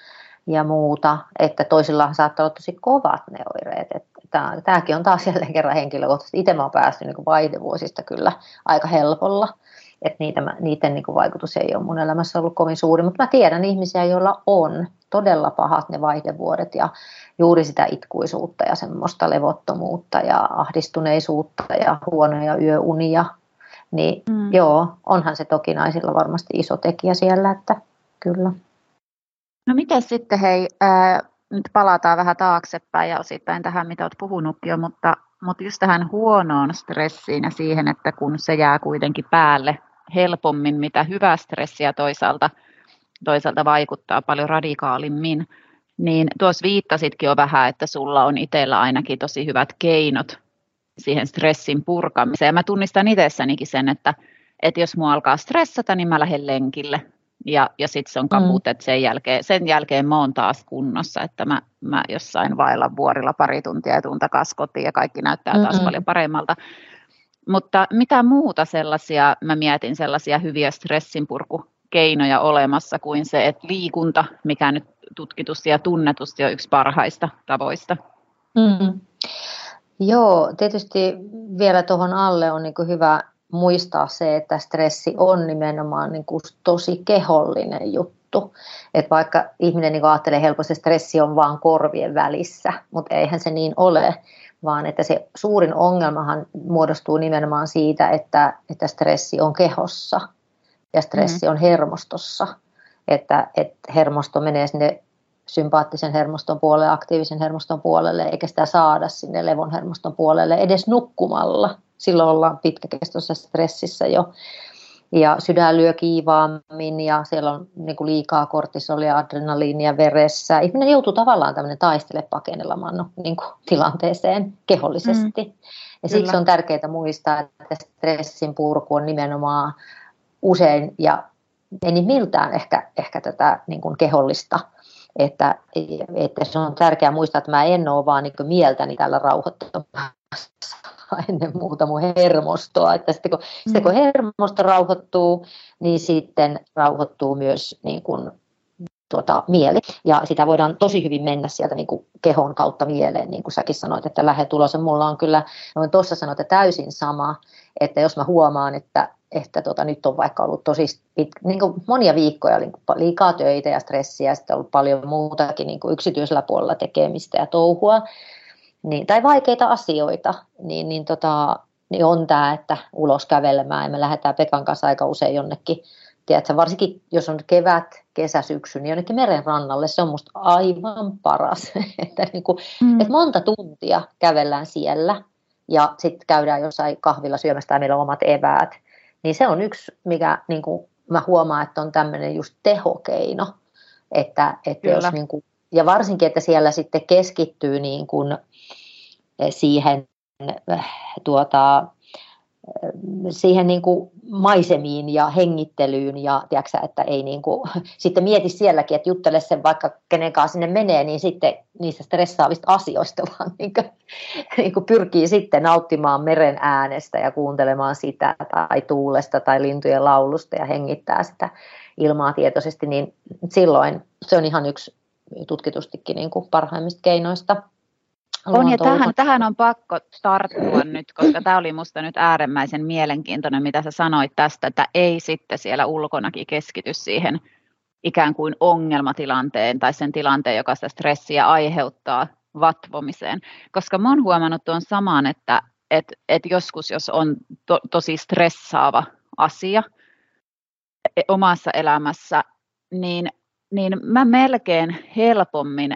ja muuta, että toisilla saattaa olla tosi kovat ne oireet, että tämä, tämäkin on taas jälleen kerran henkilökohtaisesti. Itse mä oon päässyt niin vaihdevuosista kyllä aika helpolla, että niitä, niiden niin vaikutus ei ole mun elämässä ollut kovin suuri, mutta mä tiedän ihmisiä, joilla on todella pahat ne vaihdevuodet ja juuri sitä itkuisuutta ja semmoista levottomuutta ja ahdistuneisuutta ja huonoja yöunia, niin mm. joo, onhan se toki naisilla varmasti iso tekijä siellä, että kyllä. No miten sitten hei, ää, nyt palataan vähän taaksepäin ja osittain tähän, mitä olet puhunutkin jo, mutta, mutta just tähän huonoon stressiin ja siihen, että kun se jää kuitenkin päälle helpommin, mitä hyvää stressiä toisaalta, toisaalta vaikuttaa paljon radikaalimmin, niin tuossa viittasitkin jo vähän, että sulla on itsellä ainakin tosi hyvät keinot siihen stressin purkamiseen. Ja mä tunnistan itsessänikin sen, että, että jos mua alkaa stressata, niin mä lähden lenkille ja, ja sitten se on kaput, mm. että sen jälkeen, sen jälkeen mä oon taas kunnossa, että mä, mä jossain vailla vuorilla pari tuntia ja tuun takaisin kotiin ja kaikki näyttää taas Mm-mm. paljon paremmalta. Mutta mitä muuta sellaisia, mä mietin sellaisia hyviä stressinpurkukeinoja olemassa kuin se, että liikunta, mikä nyt tutkitusti ja tunnetusti on yksi parhaista tavoista. Mm. Joo, tietysti vielä tuohon alle on niin hyvä muistaa se, että stressi on nimenomaan niin kuin tosi kehollinen juttu. Et vaikka ihminen niin ajattelee helposti, että stressi on vaan korvien välissä, mutta eihän se niin ole, vaan että se suurin ongelmahan muodostuu nimenomaan siitä, että, että stressi on kehossa ja stressi mm. on hermostossa. Että, että hermosto menee sinne sympaattisen hermoston puolelle, aktiivisen hermoston puolelle, eikä sitä saada sinne levon hermoston puolelle edes nukkumalla silloin ollaan pitkäkestoisessa stressissä jo. Ja sydän lyö kiivaammin ja siellä on niin kuin liikaa kortisolia, adrenaliinia veressä. Ihminen joutuu tavallaan tämmöinen taistele pakenelamaan niin kuin tilanteeseen kehollisesti. Mm. Ja Kyllä. siksi on tärkeää muistaa, että stressin purku on nimenomaan usein ja enimmiltään ehkä, ehkä tätä niin kuin kehollista että, että se on tärkeää muistaa, että mä en ole vaan niin mieltäni tällä rauhoittamassa, ennen muuta mun hermostoa. Että sitten kun, mm. sitten kun hermosto rauhoittuu, niin sitten rauhoittuu myös niin kuin, tuota, mieli. Ja sitä voidaan tosi hyvin mennä sieltä niin kuin kehon kautta mieleen, niin kuin säkin sanoit, että lähetulos. Mulla on kyllä, voin tuossa sanoa, että täysin sama, että jos mä huomaan, että, että tota, nyt on vaikka ollut tosi pit, niin kuin monia viikkoja niin kuin liikaa töitä ja stressiä, ja sitten on ollut paljon muutakin niin kuin yksityisellä puolella tekemistä ja touhua, niin, tai vaikeita asioita, niin, niin, tota, niin on tämä, että ulos kävelemään ja me lähdetään Pekan kanssa aika usein jonnekin, tiedätkö, varsinkin jos on kevät, kesä, syksy, niin jonnekin meren rannalle, se on musta aivan paras, että, niin kuin, mm. että monta tuntia kävellään siellä ja sitten käydään jossain kahvilla syömässä meillä on omat eväät, niin se on yksi, mikä niin kuin, mä huomaan, että on tämmöinen just tehokeino, että, että jos niin kuin, ja varsinkin, että siellä sitten keskittyy niin kuin siihen, tuota, siihen niin kuin maisemiin ja hengittelyyn ja tiedätkö, että ei niin kuin, sitten mieti sielläkin, että juttele sen vaikka kenenkaan sinne menee, niin sitten niistä stressaavista asioista vaan niin kuin, niin kuin pyrkii sitten nauttimaan meren äänestä ja kuuntelemaan sitä tai tuulesta tai lintujen laulusta ja hengittää sitä ilmaa tietoisesti, niin silloin se on ihan yksi tutkitustikin niin kuin parhaimmista keinoista. On ja tähän, tähän on pakko tarttua nyt, koska tämä oli minusta nyt äärimmäisen mielenkiintoinen, mitä sä sanoit tästä, että ei sitten siellä ulkonakin keskity siihen ikään kuin ongelmatilanteen tai sen tilanteen, joka sitä stressiä aiheuttaa vatvomiseen. Koska mä oon huomannut tuon saman, että et, et joskus jos on to, tosi stressaava asia e, omassa elämässä, niin, niin mä melkein helpommin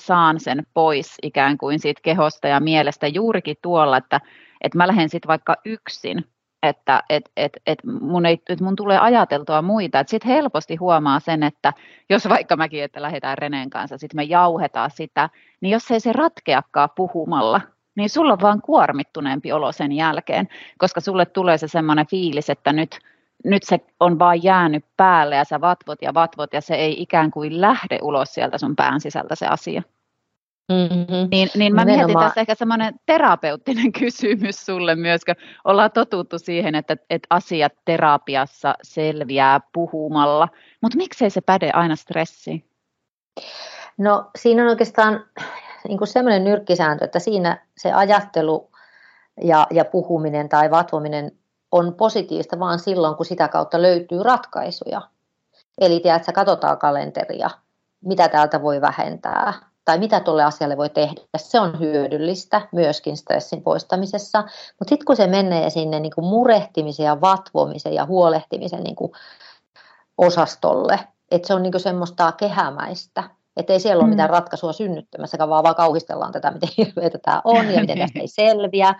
saan sen pois ikään kuin siitä kehosta ja mielestä juurikin tuolla, että, että mä lähden sitten vaikka yksin, että et, et, et mun, ei, et mun tulee ajateltua muita. Sitten helposti huomaa sen, että jos vaikka mäkin, että lähdetään Reneen kanssa, sitten me jauhetaan sitä, niin jos ei se ratkeakaan puhumalla, niin sulla on vaan kuormittuneempi olo sen jälkeen, koska sulle tulee se semmoinen fiilis, että nyt, nyt se on vaan jäänyt päälle ja sä vatvot ja vatvot ja se ei ikään kuin lähde ulos sieltä sun pään sisältä se asia. Mm-hmm. Niin, niin mä Nimenomaan. mietin tässä ehkä semmoinen terapeuttinen kysymys sulle myös, kun ollaan totuttu siihen, että, että asiat terapiassa selviää puhumalla, mutta miksei se päde aina stressiin? No siinä on oikeastaan niin kuin semmoinen nyrkkisääntö, että siinä se ajattelu ja, ja puhuminen tai vatvominen on positiivista vaan silloin, kun sitä kautta löytyy ratkaisuja. Eli tiedät, katsotaan kalenteria, mitä täältä voi vähentää, tai mitä tuolle asialle voi tehdä. Se on hyödyllistä myöskin stressin poistamisessa. Mutta sitten kun se menee sinne niin kuin murehtimisen ja vatvomisen ja huolehtimisen niin kuin osastolle, että se on niin kuin semmoista kehämäistä, että ei siellä ole mitään mm. ratkaisua synnyttämässä, vaan vaan kauhistellaan tätä, miten hirveätä tämä on ja miten tästä ei selviä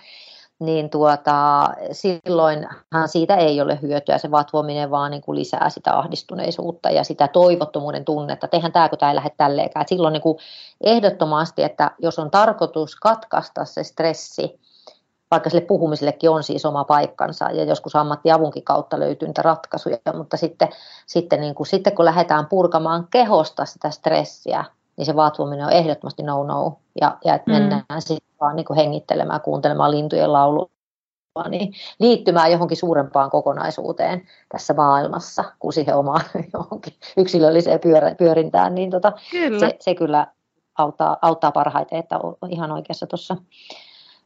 niin tuota, silloinhan siitä ei ole hyötyä se vatvominen, vaan niin kuin lisää sitä ahdistuneisuutta ja sitä toivottomuuden tunnetta. Tehän tämä, kun tämä ei lähde tälleenkään. silloin niin kuin ehdottomasti, että jos on tarkoitus katkaista se stressi, vaikka sille puhumisillekin on siis oma paikkansa ja joskus ammattiavunkin kautta löytyy niitä ratkaisuja, mutta sitten, sitten, niin kuin, sitten kun lähdetään purkamaan kehosta sitä stressiä, niin se vatvominen on ehdottomasti no-no. Ja, ja että mm. mennään sitten vaan niin kuin hengittelemään, kuuntelemaan lintujen laulua, niin liittymään johonkin suurempaan kokonaisuuteen tässä maailmassa kuin siihen omaan johonkin yksilölliseen pyörä, pyörintään, niin tota, kyllä. Se, se kyllä auttaa, auttaa parhaiten, että on ihan oikeassa tuossa.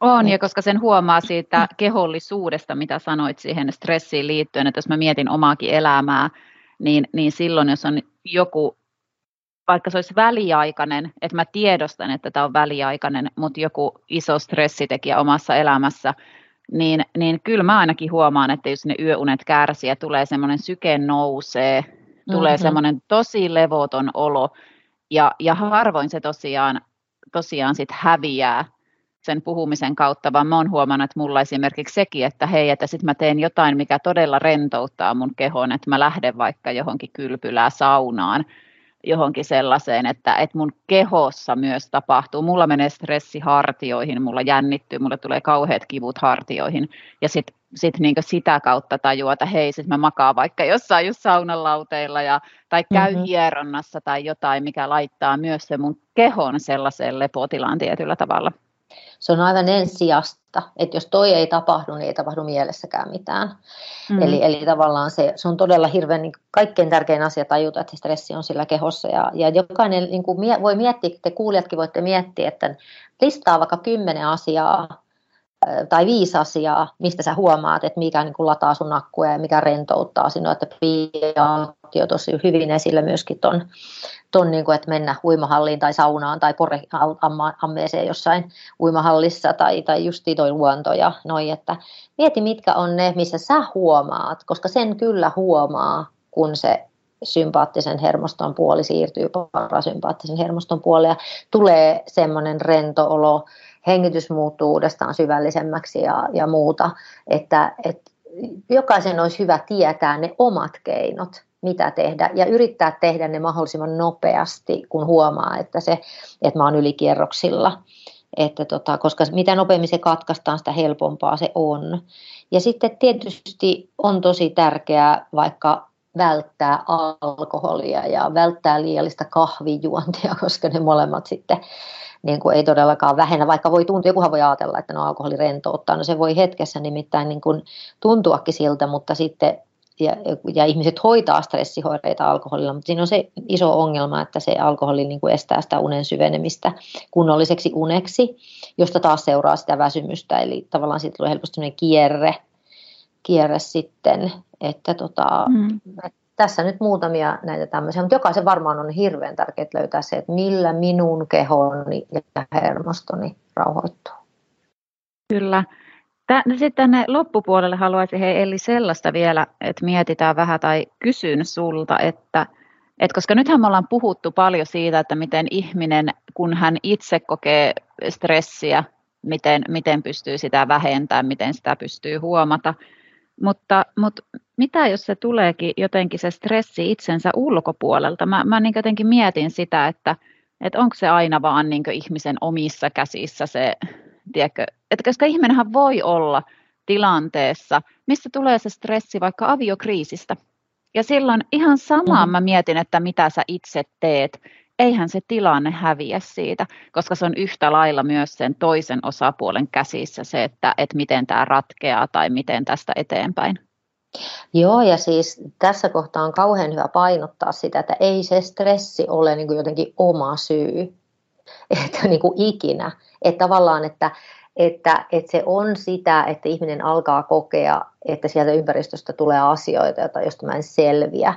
On, ja koska sen huomaa siitä kehollisuudesta, mitä sanoit siihen stressiin liittyen, että jos mä mietin omaakin elämää, niin, niin silloin jos on joku vaikka se olisi väliaikainen, että mä tiedostan, että tämä on väliaikainen, mutta joku iso stressitekijä omassa elämässä, niin, niin kyllä mä ainakin huomaan, että jos ne yöunet kärsii ja tulee semmoinen syke nousee, tulee mm-hmm. semmoinen tosi levoton olo, ja, ja harvoin se tosiaan, tosiaan sit häviää sen puhumisen kautta, vaan mä oon huomannut, että mulla esimerkiksi sekin, että hei, että sitten mä teen jotain, mikä todella rentouttaa mun kehon, että mä lähden vaikka johonkin kylpylää saunaan, johonkin sellaiseen, että, että mun kehossa myös tapahtuu. Mulla menee stressi hartioihin, mulla jännittyy, mulle tulee kauheat kivut hartioihin. Ja sitten sit niinku sitä kautta tajua, että hei, sit mä makaan vaikka jossain just saunan lauteilla ja, tai käy mm-hmm. hieronnassa tai jotain, mikä laittaa myös se mun kehon sellaiseen lepotilaan tietyllä tavalla se on aivan ensijasta, että jos toi ei tapahdu, niin ei tapahdu mielessäkään mitään. Mm. Eli, eli tavallaan se, se on todella hirveän niin kaikkein tärkein asia tajuta, että stressi on sillä kehossa. Ja, ja jokainen niin kuin mie, voi miettiä, te kuulijatkin voitte miettiä, että listaa vaikka kymmenen asiaa tai viisi asiaa, mistä sä huomaat, että mikä niin kuin lataa sun akkuja ja mikä rentouttaa sinua, että Pia jo tosi hyvin esillä myöskin ton, ton niin kuin, että mennä uimahalliin tai saunaan tai poreammeeseen jossain uimahallissa tai, tai just toi luonto ja noi, että mieti mitkä on ne, missä sä huomaat, koska sen kyllä huomaa, kun se sympaattisen hermoston puoli siirtyy parasympaattisen hermoston puolelle ja tulee semmoinen rento olo, hengitys muuttuu uudestaan syvällisemmäksi ja, ja muuta, että, että jokaisen olisi hyvä tietää ne omat keinot, mitä tehdä ja yrittää tehdä ne mahdollisimman nopeasti, kun huomaa, että, se, että mä oon ylikierroksilla. Että tota, koska mitä nopeammin se katkaistaan, sitä helpompaa se on. Ja sitten tietysti on tosi tärkeää vaikka välttää alkoholia ja välttää liiallista kahvijuontia, koska ne molemmat sitten niin kuin ei todellakaan vähennä, vaikka voi tuntua, jokuhan voi ajatella, että no alkoholi rentouttaa, no se voi hetkessä nimittäin niin kuin tuntuakin siltä, mutta sitten ja, ja ihmiset hoitaa stressihoireita alkoholilla, mutta siinä on se iso ongelma, että se alkoholi niin kuin estää sitä unen syvenemistä kunnolliseksi uneksi, josta taas seuraa sitä väsymystä, eli tavallaan siitä tulee helposti sellainen kierre, kierre sitten, että tota, mm. tässä nyt muutamia näitä tämmöisiä, mutta jokaisen varmaan on hirveän tärkeää löytää se, että millä minun kehoni ja hermostoni rauhoittuu. Kyllä. Tän, sitten tänne loppupuolelle haluaisin hei Elli sellaista vielä, että mietitään vähän tai kysyn sulta, että, että koska nythän me ollaan puhuttu paljon siitä, että miten ihminen, kun hän itse kokee stressiä, miten, miten pystyy sitä vähentämään, miten sitä pystyy huomata, mutta, mutta mitä jos se tuleekin jotenkin se stressi itsensä ulkopuolelta? Mä, mä niin jotenkin mietin sitä, että, että onko se aina vaan niin ihmisen omissa käsissä se tiedätkö, että koska ihminenhän voi olla tilanteessa, missä tulee se stressi vaikka aviokriisistä. Ja silloin ihan samaan mm. mä mietin, että mitä sä itse teet, eihän se tilanne häviä siitä, koska se on yhtä lailla myös sen toisen osapuolen käsissä se, että, että miten tämä ratkeaa tai miten tästä eteenpäin. Joo, ja siis tässä kohtaa on kauhean hyvä painottaa sitä, että ei se stressi ole niin kuin jotenkin oma syy, että niin kuin ikinä. Että tavallaan, että, että, että se on sitä, että ihminen alkaa kokea, että sieltä ympäristöstä tulee asioita, joista mä en selviä.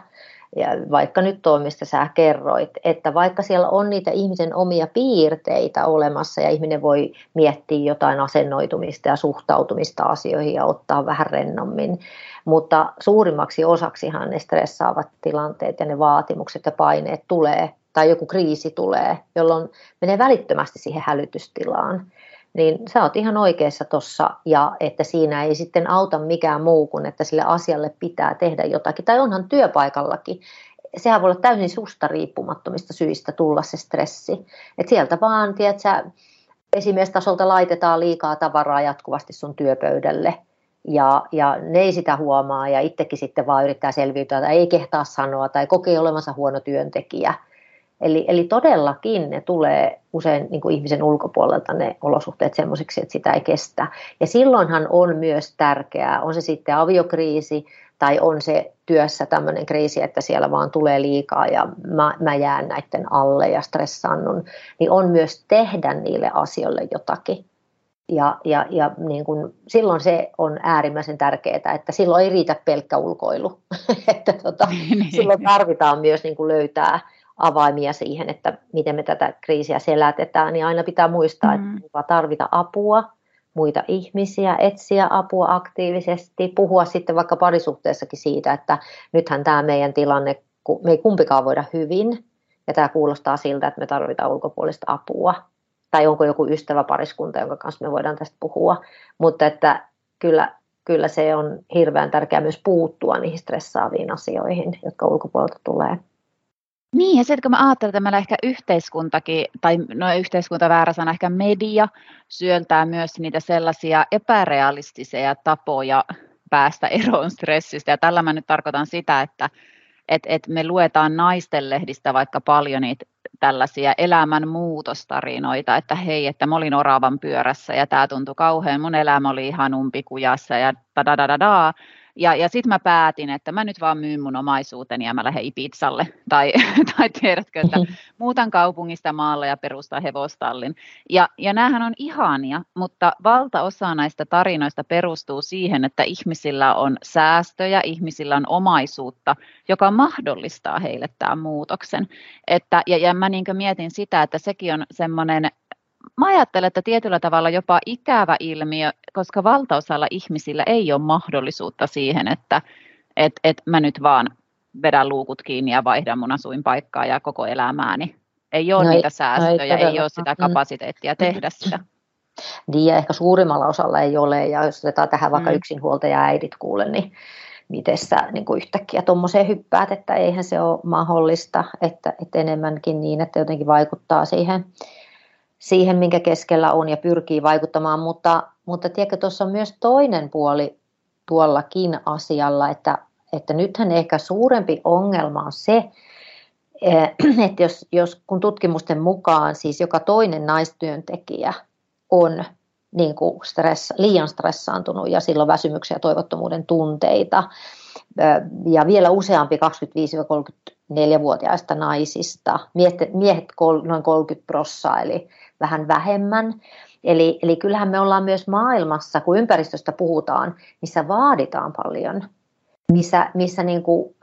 Ja vaikka nyt tuo, mistä sä kerroit, että vaikka siellä on niitä ihmisen omia piirteitä olemassa ja ihminen voi miettiä jotain asennoitumista ja suhtautumista asioihin ja ottaa vähän rennommin, mutta suurimmaksi osaksihan ne stressaavat tilanteet ja ne vaatimukset ja paineet tulee tai joku kriisi tulee, jolloin menee välittömästi siihen hälytystilaan, niin sä oot ihan oikeassa tuossa ja että siinä ei sitten auta mikään muu kuin, että sille asialle pitää tehdä jotakin. Tai onhan työpaikallakin. Sehän voi olla täysin susta riippumattomista syistä tulla se stressi. että sieltä vaan, tiedätkö, esimiestasolta laitetaan liikaa tavaraa jatkuvasti sun työpöydälle ja, ja ne ei sitä huomaa ja itsekin sitten vaan yrittää selviytyä tai ei kehtaa sanoa tai kokee olevansa huono työntekijä – Eli, eli todellakin ne tulee usein niin kuin ihmisen ulkopuolelta ne olosuhteet semmoisiksi, että sitä ei kestä. Ja silloinhan on myös tärkeää, on se sitten aviokriisi tai on se työssä tämmöinen kriisi, että siellä vaan tulee liikaa ja mä, mä jään näiden alle ja stressannun, niin on myös tehdä niille asioille jotakin. Ja, ja, ja niin kun, silloin se on äärimmäisen tärkeää, että silloin ei riitä pelkkä ulkoilu. että tota, niin. silloin tarvitaan myös niin löytää avaimia siihen, että miten me tätä kriisiä selätetään, niin aina pitää muistaa, mm. että tarvita apua, muita ihmisiä, etsiä apua aktiivisesti, puhua sitten vaikka parisuhteessakin siitä, että nythän tämä meidän tilanne, me ei kumpikaan voida hyvin, ja tämä kuulostaa siltä, että me tarvitaan ulkopuolista apua, tai onko joku ystävä pariskunta, jonka kanssa me voidaan tästä puhua, mutta että kyllä, kyllä se on hirveän tärkeää myös puuttua niihin stressaaviin asioihin, jotka ulkopuolelta tulee. Niin, ja sitten kun mä ajattelen, että meillä ehkä yhteiskuntakin, tai no yhteiskunta väärä sana, ehkä media syöltää myös niitä sellaisia epärealistisia tapoja päästä eroon stressistä. Ja tällä mä nyt tarkoitan sitä, että et, et me luetaan naisten lehdistä vaikka paljon niitä tällaisia elämän muutostarinoita, että hei, että mä olin oravan pyörässä ja tämä tuntui kauhean, mun elämä oli ihan umpikujassa ja da da da da. Ja, ja sitten mä päätin, että mä nyt vaan myyn mun omaisuuteni ja mä lähden Ipitsalle. Tai, tai tiedätkö, että muutan kaupungista maalle ja perustan hevostallin. Ja, ja näähän on ihania, mutta valtaosa näistä tarinoista perustuu siihen, että ihmisillä on säästöjä, ihmisillä on omaisuutta, joka mahdollistaa heille tämän muutoksen. Että, ja, ja mä niin mietin sitä, että sekin on semmoinen mä ajattelen, että tietyllä tavalla jopa ikävä ilmiö, koska valtaosalla ihmisillä ei ole mahdollisuutta siihen, että et, et mä nyt vaan vedän luukut kiinni ja vaihdan mun asuinpaikkaa ja koko elämääni. Ei ole no niitä säästöjä, ei, ei ole sitä mm. kapasiteettia mm. tehdä sitä. Niin ja ehkä suurimmalla osalla ei ole, ja jos otetaan tähän vaikka mm. yksinhuoltaja äidit kuule, niin miten sä niin kuin yhtäkkiä tuommoiseen hyppäät, että eihän se ole mahdollista, että, että enemmänkin niin, että jotenkin vaikuttaa siihen siihen, minkä keskellä on ja pyrkii vaikuttamaan, mutta, mutta tiedätkö, tuossa on myös toinen puoli tuollakin asialla, että, että nythän ehkä suurempi ongelma on se, eh, että jos, jos kun tutkimusten mukaan siis joka toinen naistyöntekijä on niin kuin stress, liian stressaantunut ja silloin väsymyksiä ja toivottomuuden tunteita, ja vielä useampi 25-34-vuotiaista naisista, miehet, miehet noin 30 prossaa, eli vähän vähemmän. Eli, eli kyllähän me ollaan myös maailmassa, kun ympäristöstä puhutaan, missä vaaditaan paljon, missä, missä niin kuin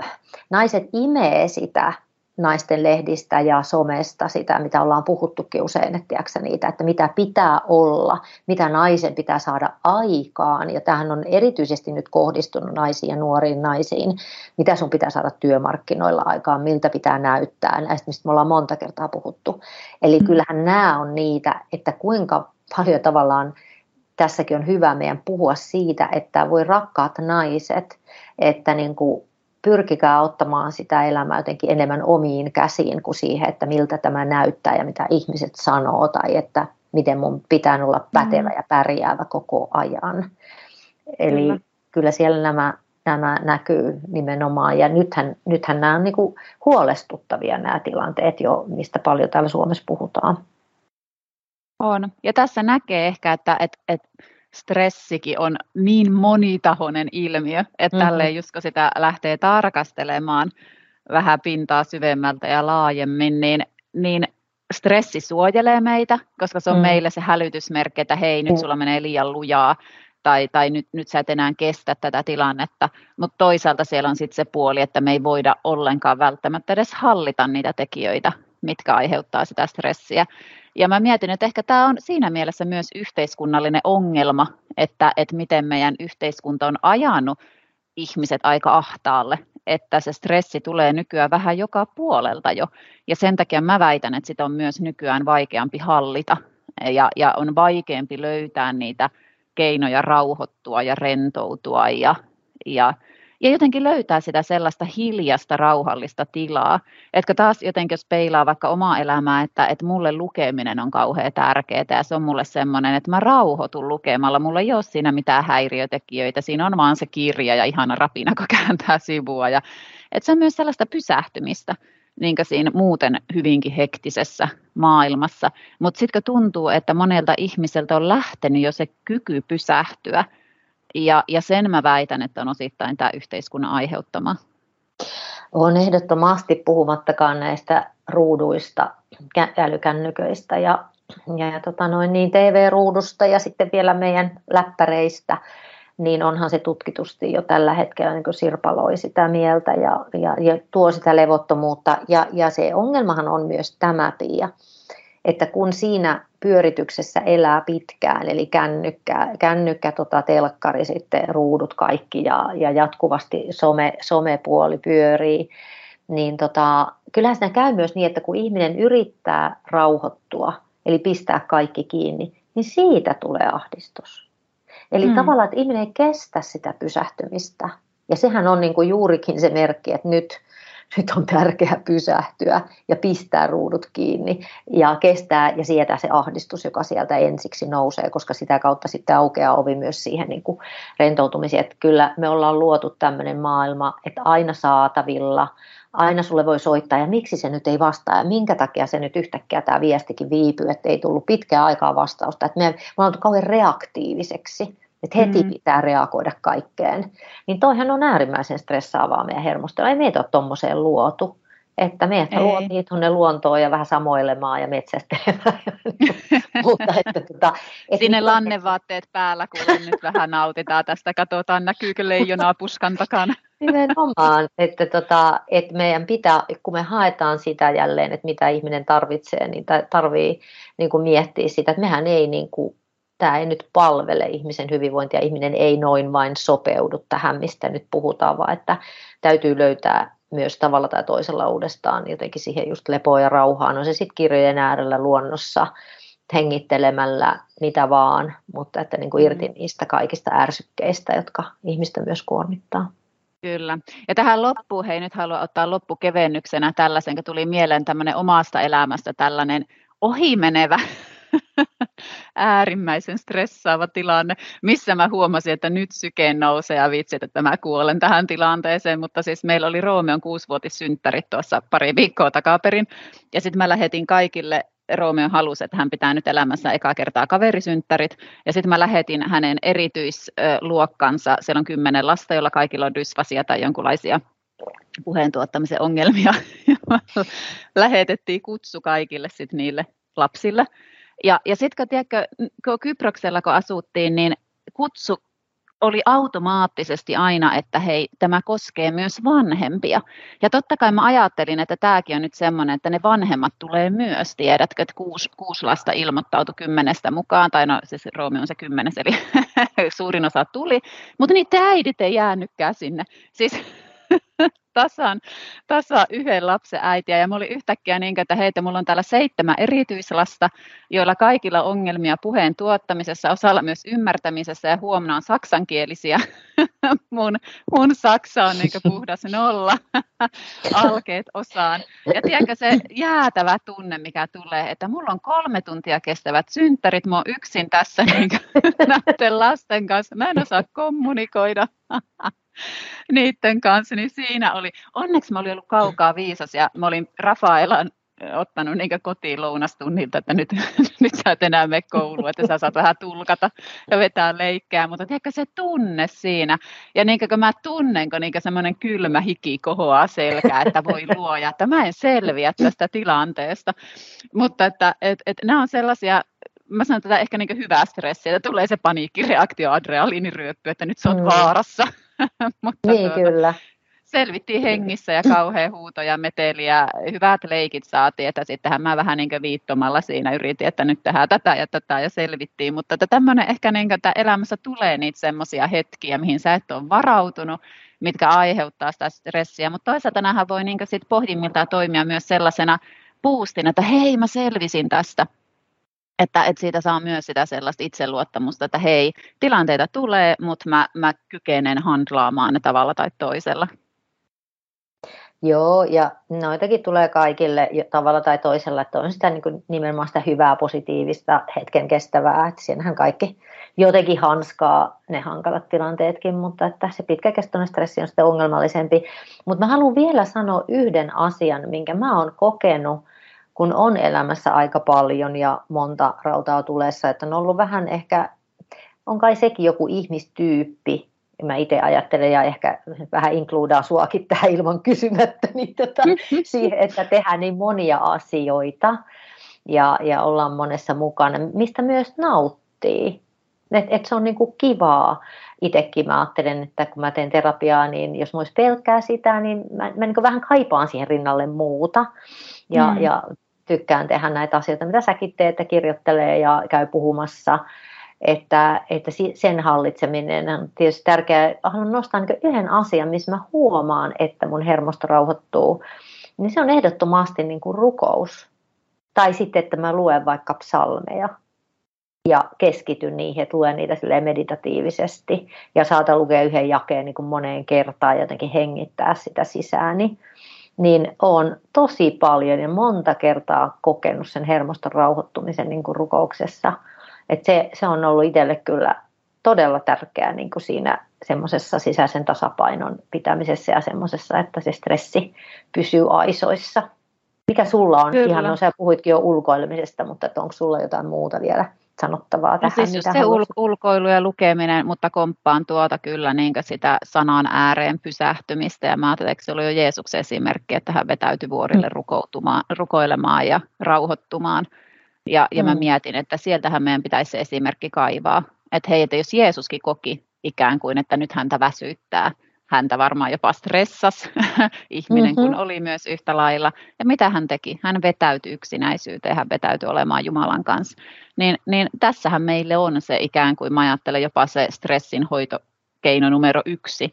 naiset imee sitä naisten lehdistä ja somesta sitä, mitä ollaan puhuttukin usein, että niitä, että mitä pitää olla, mitä naisen pitää saada aikaan. Ja tähän on erityisesti nyt kohdistunut naisiin ja nuoriin naisiin, mitä sun pitää saada työmarkkinoilla aikaan, miltä pitää näyttää, näistä mistä me ollaan monta kertaa puhuttu. Eli mm. kyllähän nämä on niitä, että kuinka paljon tavallaan tässäkin on hyvä meidän puhua siitä, että voi rakkaat naiset, että niin kuin pyrkikää ottamaan sitä elämää jotenkin enemmän omiin käsiin kuin siihen, että miltä tämä näyttää ja mitä ihmiset sanoo tai että miten mun pitää olla pätevä ja pärjäävä koko ajan. Eli kyllä, kyllä siellä nämä, nämä näkyy nimenomaan ja nythän, nythän nämä on niin kuin huolestuttavia nämä tilanteet jo, mistä paljon täällä Suomessa puhutaan. On. Ja tässä näkee ehkä, että, että, että stressikin on niin monitahoinen ilmiö, että mm-hmm. tälleen just kun sitä lähtee tarkastelemaan vähän pintaa syvemmältä ja laajemmin, niin, niin stressi suojelee meitä, koska se on mm. meille se hälytysmerkki, että hei, nyt mm. sulla menee liian lujaa, tai, tai nyt, nyt sä et enää kestä tätä tilannetta, mutta toisaalta siellä on sitten se puoli, että me ei voida ollenkaan välttämättä edes hallita niitä tekijöitä, mitkä aiheuttaa sitä stressiä. Ja mä mietin, että ehkä tämä on siinä mielessä myös yhteiskunnallinen ongelma, että, että miten meidän yhteiskunta on ajanut ihmiset aika ahtaalle, että se stressi tulee nykyään vähän joka puolelta jo. Ja sen takia mä väitän, että sitä on myös nykyään vaikeampi hallita ja, ja on vaikeampi löytää niitä keinoja rauhoittua ja rentoutua ja, ja ja jotenkin löytää sitä sellaista hiljasta, rauhallista tilaa. Etkö taas jotenkin, jos peilaa vaikka omaa elämää, että, että mulle lukeminen on kauhean tärkeää ja se on mulle semmoinen, että mä rauhoitun lukemalla. Mulla ei ole siinä mitään häiriötekijöitä, siinä on vaan se kirja ja ihana rapina, kun kääntää sivua. Ja, että se on myös sellaista pysähtymistä niin siinä muuten hyvinkin hektisessä maailmassa. Mutta sitten tuntuu, että monelta ihmiseltä on lähtenyt jo se kyky pysähtyä, ja, ja sen mä väitän, että on osittain tämä yhteiskunnan aiheuttama. On ehdottomasti puhumattakaan näistä ruuduista, älykännyköistä ja, ja, ja tota noin, niin TV-ruudusta ja sitten vielä meidän läppäreistä, niin onhan se tutkitusti jo tällä hetkellä niin sirpaloi sitä mieltä ja, ja, ja tuo sitä levottomuutta. Ja, ja se ongelmahan on myös tämä, Pia, että kun siinä pyörityksessä elää pitkään, eli kännykkä, kännykkä tota, telkkari, sitten ruudut kaikki ja, ja jatkuvasti some, somepuoli pyörii, niin tota, kyllähän siinä käy myös niin, että kun ihminen yrittää rauhoittua, eli pistää kaikki kiinni, niin siitä tulee ahdistus. Eli hmm. tavallaan, että ihminen ei kestä sitä pysähtymistä. Ja sehän on niin kuin juurikin se merkki, että nyt nyt on tärkeää pysähtyä ja pistää ruudut kiinni ja kestää ja sietää se ahdistus, joka sieltä ensiksi nousee, koska sitä kautta sitten aukeaa ovi myös siihen niin kuin rentoutumiseen. Että kyllä me ollaan luotu tämmöinen maailma, että aina saatavilla, aina sulle voi soittaa ja miksi se nyt ei vastaa ja minkä takia se nyt yhtäkkiä tämä viestikin viipyy, että ei tullut pitkää aikaa vastausta. Että me, me ollaan kauhean reaktiiviseksi että heti mm. pitää reagoida kaikkeen, niin toihan on äärimmäisen stressaavaa meidän hermostoa. Ei meitä ole tuommoiseen luotu, että meidät luotiin tuonne luontoon ja vähän samoilemaan ja metsästelemään. Mutta, että, tota, et Sinne niin, lannevaatteet päällä, kun nyt vähän nautitaan tästä, katsotaan näkyykö leijonaa puskan takana. Nimenomaan, että, tota, että meidän pitää, kun me haetaan sitä jälleen, että mitä ihminen tarvitsee, niin tarvii niin kuin miettiä sitä, että mehän ei niin kuin tämä ei nyt palvele ihmisen hyvinvointia, ihminen ei noin vain sopeudu tähän, mistä nyt puhutaan, vaan että täytyy löytää myös tavalla tai toisella uudestaan jotenkin siihen just lepoa ja rauhaa. No se sitten kirjojen äärellä luonnossa hengittelemällä mitä vaan, mutta että niin kuin mm. irti niistä kaikista ärsykkeistä, jotka ihmistä myös kuormittaa. Kyllä. Ja tähän loppuun, hei nyt haluan ottaa loppukevennyksenä tällaisen, kun tuli mieleen tämmöinen omasta elämästä tällainen ohimenevä äärimmäisen stressaava tilanne, missä mä huomasin, että nyt sykeen nousee ja vitsit, että mä kuolen tähän tilanteeseen, mutta siis meillä oli Roomeon kuusivuotissynttärit tuossa pari viikkoa takaperin, ja sitten mä lähetin kaikille Romeo halusi, että hän pitää nyt elämässä ekaa kertaa kaverisynttärit. Ja sitten mä lähetin hänen erityisluokkansa. Siellä on kymmenen lasta, joilla kaikilla on dysfasia tai jonkinlaisia puheen tuottamisen ongelmia. lähetettiin kutsu kaikille sit niille lapsille. Ja, ja sitten kun Kyproksella kun asuttiin, niin kutsu oli automaattisesti aina, että hei, tämä koskee myös vanhempia. Ja totta kai mä ajattelin, että tämäkin on nyt semmoinen, että ne vanhemmat tulee myös, tiedätkö, että kuusi, kuusi lasta ilmoittautui kymmenestä mukaan, tai no siis Roomi on se kymmenes, eli suurin osa tuli, mutta niitä äidit ei jäänytkään sinne. Siis tasan, tasan yhden lapsen äitiä ja mä olin yhtäkkiä niin, että heitä, mulla on täällä seitsemän erityislasta, joilla kaikilla on ongelmia puheen tuottamisessa, osalla myös ymmärtämisessä ja huomenna on saksankielisiä. mun, mun saksa on niin puhdas nolla, alkeet osaan. Ja tiedätkö se jäätävä tunne, mikä tulee, että mulla on kolme tuntia kestävät synttärit, mä oon yksin tässä niin näiden lasten kanssa, mä en osaa kommunikoida niiden kanssa, niin siinä oli, onneksi mä olin ollut kaukaa viisas ja mä olin Rafaelan ottanut niin kotiin lounastunnilta, että nyt, nyt sä et enää mene kouluun, että sä saat vähän tulkata ja vetää leikkää, mutta tiedätkö se tunne siinä, ja niin kun mä tunnen, kun niin semmoinen kylmä hiki kohoaa selkää, että voi luoja, että mä en selviä tästä tilanteesta, mutta että et, et, nämä on sellaisia mä sanon tätä ehkä niin hyvää stressiä, että tulee se paniikkireaktio, adrenaliiniryöppy, että nyt sä oot mm. vaarassa. Mutta niin, tuota, kyllä. Selvittiin hengissä ja kauhean huuto ja meteliä. Hyvät leikit saatiin, että sittenhän mä vähän niin viittomalla siinä yritin, että nyt tehdään tätä ja tätä ja selvittiin. Mutta että tämmöinen ehkä niin että elämässä tulee niitä semmoisia hetkiä, mihin sä et ole varautunut, mitkä aiheuttaa sitä stressiä. Mutta toisaalta nämähän voi niin sit pohjimmiltaan toimia myös sellaisena boostina, että hei mä selvisin tästä että, että siitä saa myös sitä sellaista itseluottamusta, että hei, tilanteita tulee, mutta mä, mä kykenen handlaamaan ne tavalla tai toisella. Joo, ja noitakin tulee kaikille tavalla tai toisella, että on sitä niin kuin nimenomaan sitä hyvää, positiivista, hetken kestävää, että siinähän kaikki jotenkin hanskaa ne hankalat tilanteetkin, mutta että se pitkäkestoinen stressi on sitten ongelmallisempi. Mutta mä haluan vielä sanoa yhden asian, minkä mä oon kokenut, kun on elämässä aika paljon ja monta rautaa tulessa, että on ollut vähän ehkä, on kai sekin joku ihmistyyppi, mä itse ajattelen ja ehkä vähän inkluudaa suakin tähän ilman kysymättä, niin tota, siihen, että tehdään niin monia asioita ja, ja ollaan monessa mukana, mistä myös nauttii. Et, et se on niinku kivaa. Itsekin mä ajattelen, että kun mä teen terapiaa, niin jos mä olisi pelkkää sitä, niin mä, mä niin vähän kaipaan siihen rinnalle muuta. Ja, mm. ja tykkään tehdä näitä asioita, mitä säkin teet, kirjoittelee ja käy puhumassa. Että, että sen hallitseminen on tietysti tärkeää. Haluan nostaa niin yhden asian, missä mä huomaan, että mun hermosto rauhoittuu. Niin se on ehdottomasti niin kuin rukous. Tai sitten, että mä luen vaikka psalmeja ja keskityn niihin, että luen niitä meditatiivisesti ja saatan lukea yhden jakeen niin kuin moneen kertaan ja jotenkin hengittää sitä sisääni niin olen tosi paljon ja monta kertaa kokenut sen hermoston rauhoittumisen niin kuin rukouksessa. Et se, se on ollut itselle kyllä todella tärkeää niin kuin siinä semmoisessa sisäisen tasapainon pitämisessä ja semmoisessa, että se stressi pysyy aisoissa. Mikä sulla on? Kyllä. Ihan, no sä puhuitkin jo ulkoilemisesta, mutta onko sulla jotain muuta vielä sanottavaa no tähän? Siis just se ul- ulkoilu ja lukeminen, mutta komppaan tuota kyllä niin sitä sanan ääreen pysähtymistä. Ja mä ajattelin, että se oli jo Jeesuksen esimerkki, että hän vetäytyi vuorille mm. rukoutumaan, rukoilemaan ja rauhoittumaan. Ja, ja mm. mä mietin, että sieltähän meidän pitäisi se esimerkki kaivaa. Että hei, että jos Jeesuskin koki ikään kuin, että nyt häntä väsyttää, häntä varmaan jopa stressas ihminen, mm-hmm. kun oli myös yhtä lailla. Ja mitä hän teki? Hän vetäytyi yksinäisyyteen, hän vetäytyi olemaan Jumalan kanssa. Niin, niin tässähän meille on se ikään kuin, mä ajattelen jopa se stressin hoitokeino numero yksi,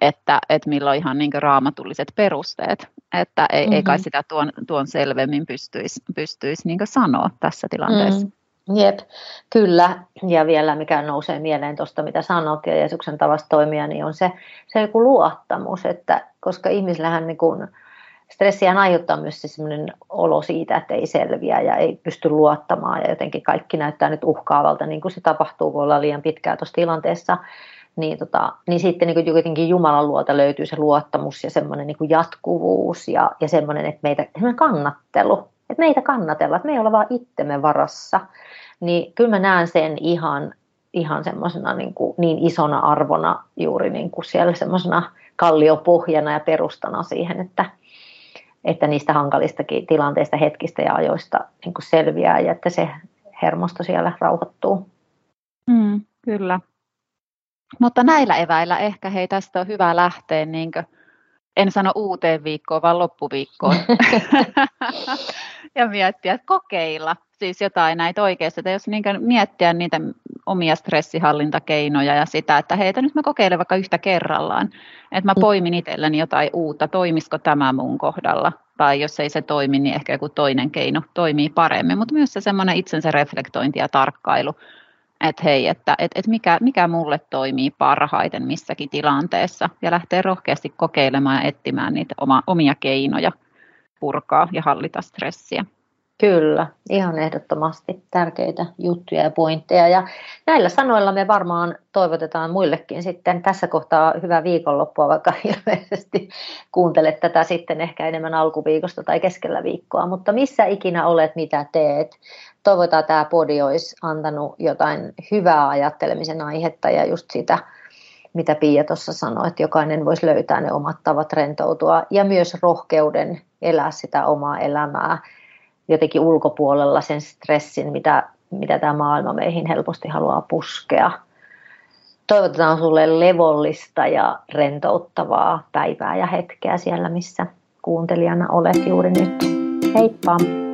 että, että millä on ihan niin raamatulliset perusteet, että ei, mm-hmm. ei kai mm-hmm. sitä tuon, tuon selvemmin pystyisi, pystyisi niin sanoa tässä tilanteessa. Mm. Jep, kyllä. Ja vielä mikä nousee mieleen tuosta, mitä sanot ja Jeesuksen tavasta toimia, niin on se, se joku luottamus, että koska ihmisillähän niin kuin, stressiä aiheuttaa myös se olo siitä, että ei selviä ja ei pysty luottamaan ja jotenkin kaikki näyttää nyt uhkaavalta, niin kuin se tapahtuu, kun ollaan liian pitkään tuossa tilanteessa, niin, tota, niin sitten niin jotenkin Jumalan luota löytyy se luottamus ja semmoinen niin jatkuvuus ja, ja semmoinen, että meitä, semmoinen kannattelu, että meitä kannatella, että me ei olla vaan itsemme varassa. Niin kyllä mä näen sen ihan, ihan semmoisena niin, niin isona arvona juuri niin kuin siellä semmoisena kalliopohjana ja perustana siihen, että, että niistä hankalistakin tilanteista, hetkistä ja ajoista niin kuin selviää ja että se hermosto siellä rauhoittuu. Mm, kyllä. Mutta näillä eväillä ehkä hei tästä on hyvä lähteä, niin kuin, en sano uuteen viikkoon, vaan loppuviikkoon. ja miettiä, että kokeilla siis jotain näitä oikeasti, että jos niin miettiä niitä omia stressihallintakeinoja ja sitä, että heitä nyt mä kokeilen vaikka yhtä kerrallaan, että mä mm. poimin itselleni jotain uutta, toimisiko tämä mun kohdalla, tai jos ei se toimi, niin ehkä joku toinen keino toimii paremmin, mutta myös se semmoinen itsensä reflektointi ja tarkkailu, että hei, että et, et mikä, mikä mulle toimii parhaiten missäkin tilanteessa, ja lähtee rohkeasti kokeilemaan ja etsimään niitä oma, omia keinoja purkaa ja hallita stressiä. Kyllä, ihan ehdottomasti tärkeitä juttuja ja pointteja. Ja näillä sanoilla me varmaan toivotetaan muillekin sitten tässä kohtaa hyvää viikonloppua, vaikka ilmeisesti kuuntelet tätä sitten ehkä enemmän alkuviikosta tai keskellä viikkoa. Mutta missä ikinä olet, mitä teet, toivotaan tämä podi olisi antanut jotain hyvää ajattelemisen aihetta ja just sitä, mitä Pia tuossa sanoi, että jokainen voisi löytää ne omat tavat rentoutua ja myös rohkeuden elää sitä omaa elämää jotenkin ulkopuolella sen stressin, mitä, mitä tämä maailma meihin helposti haluaa puskea. Toivotetaan sulle levollista ja rentouttavaa päivää ja hetkeä siellä, missä kuuntelijana olet juuri nyt. Heippa!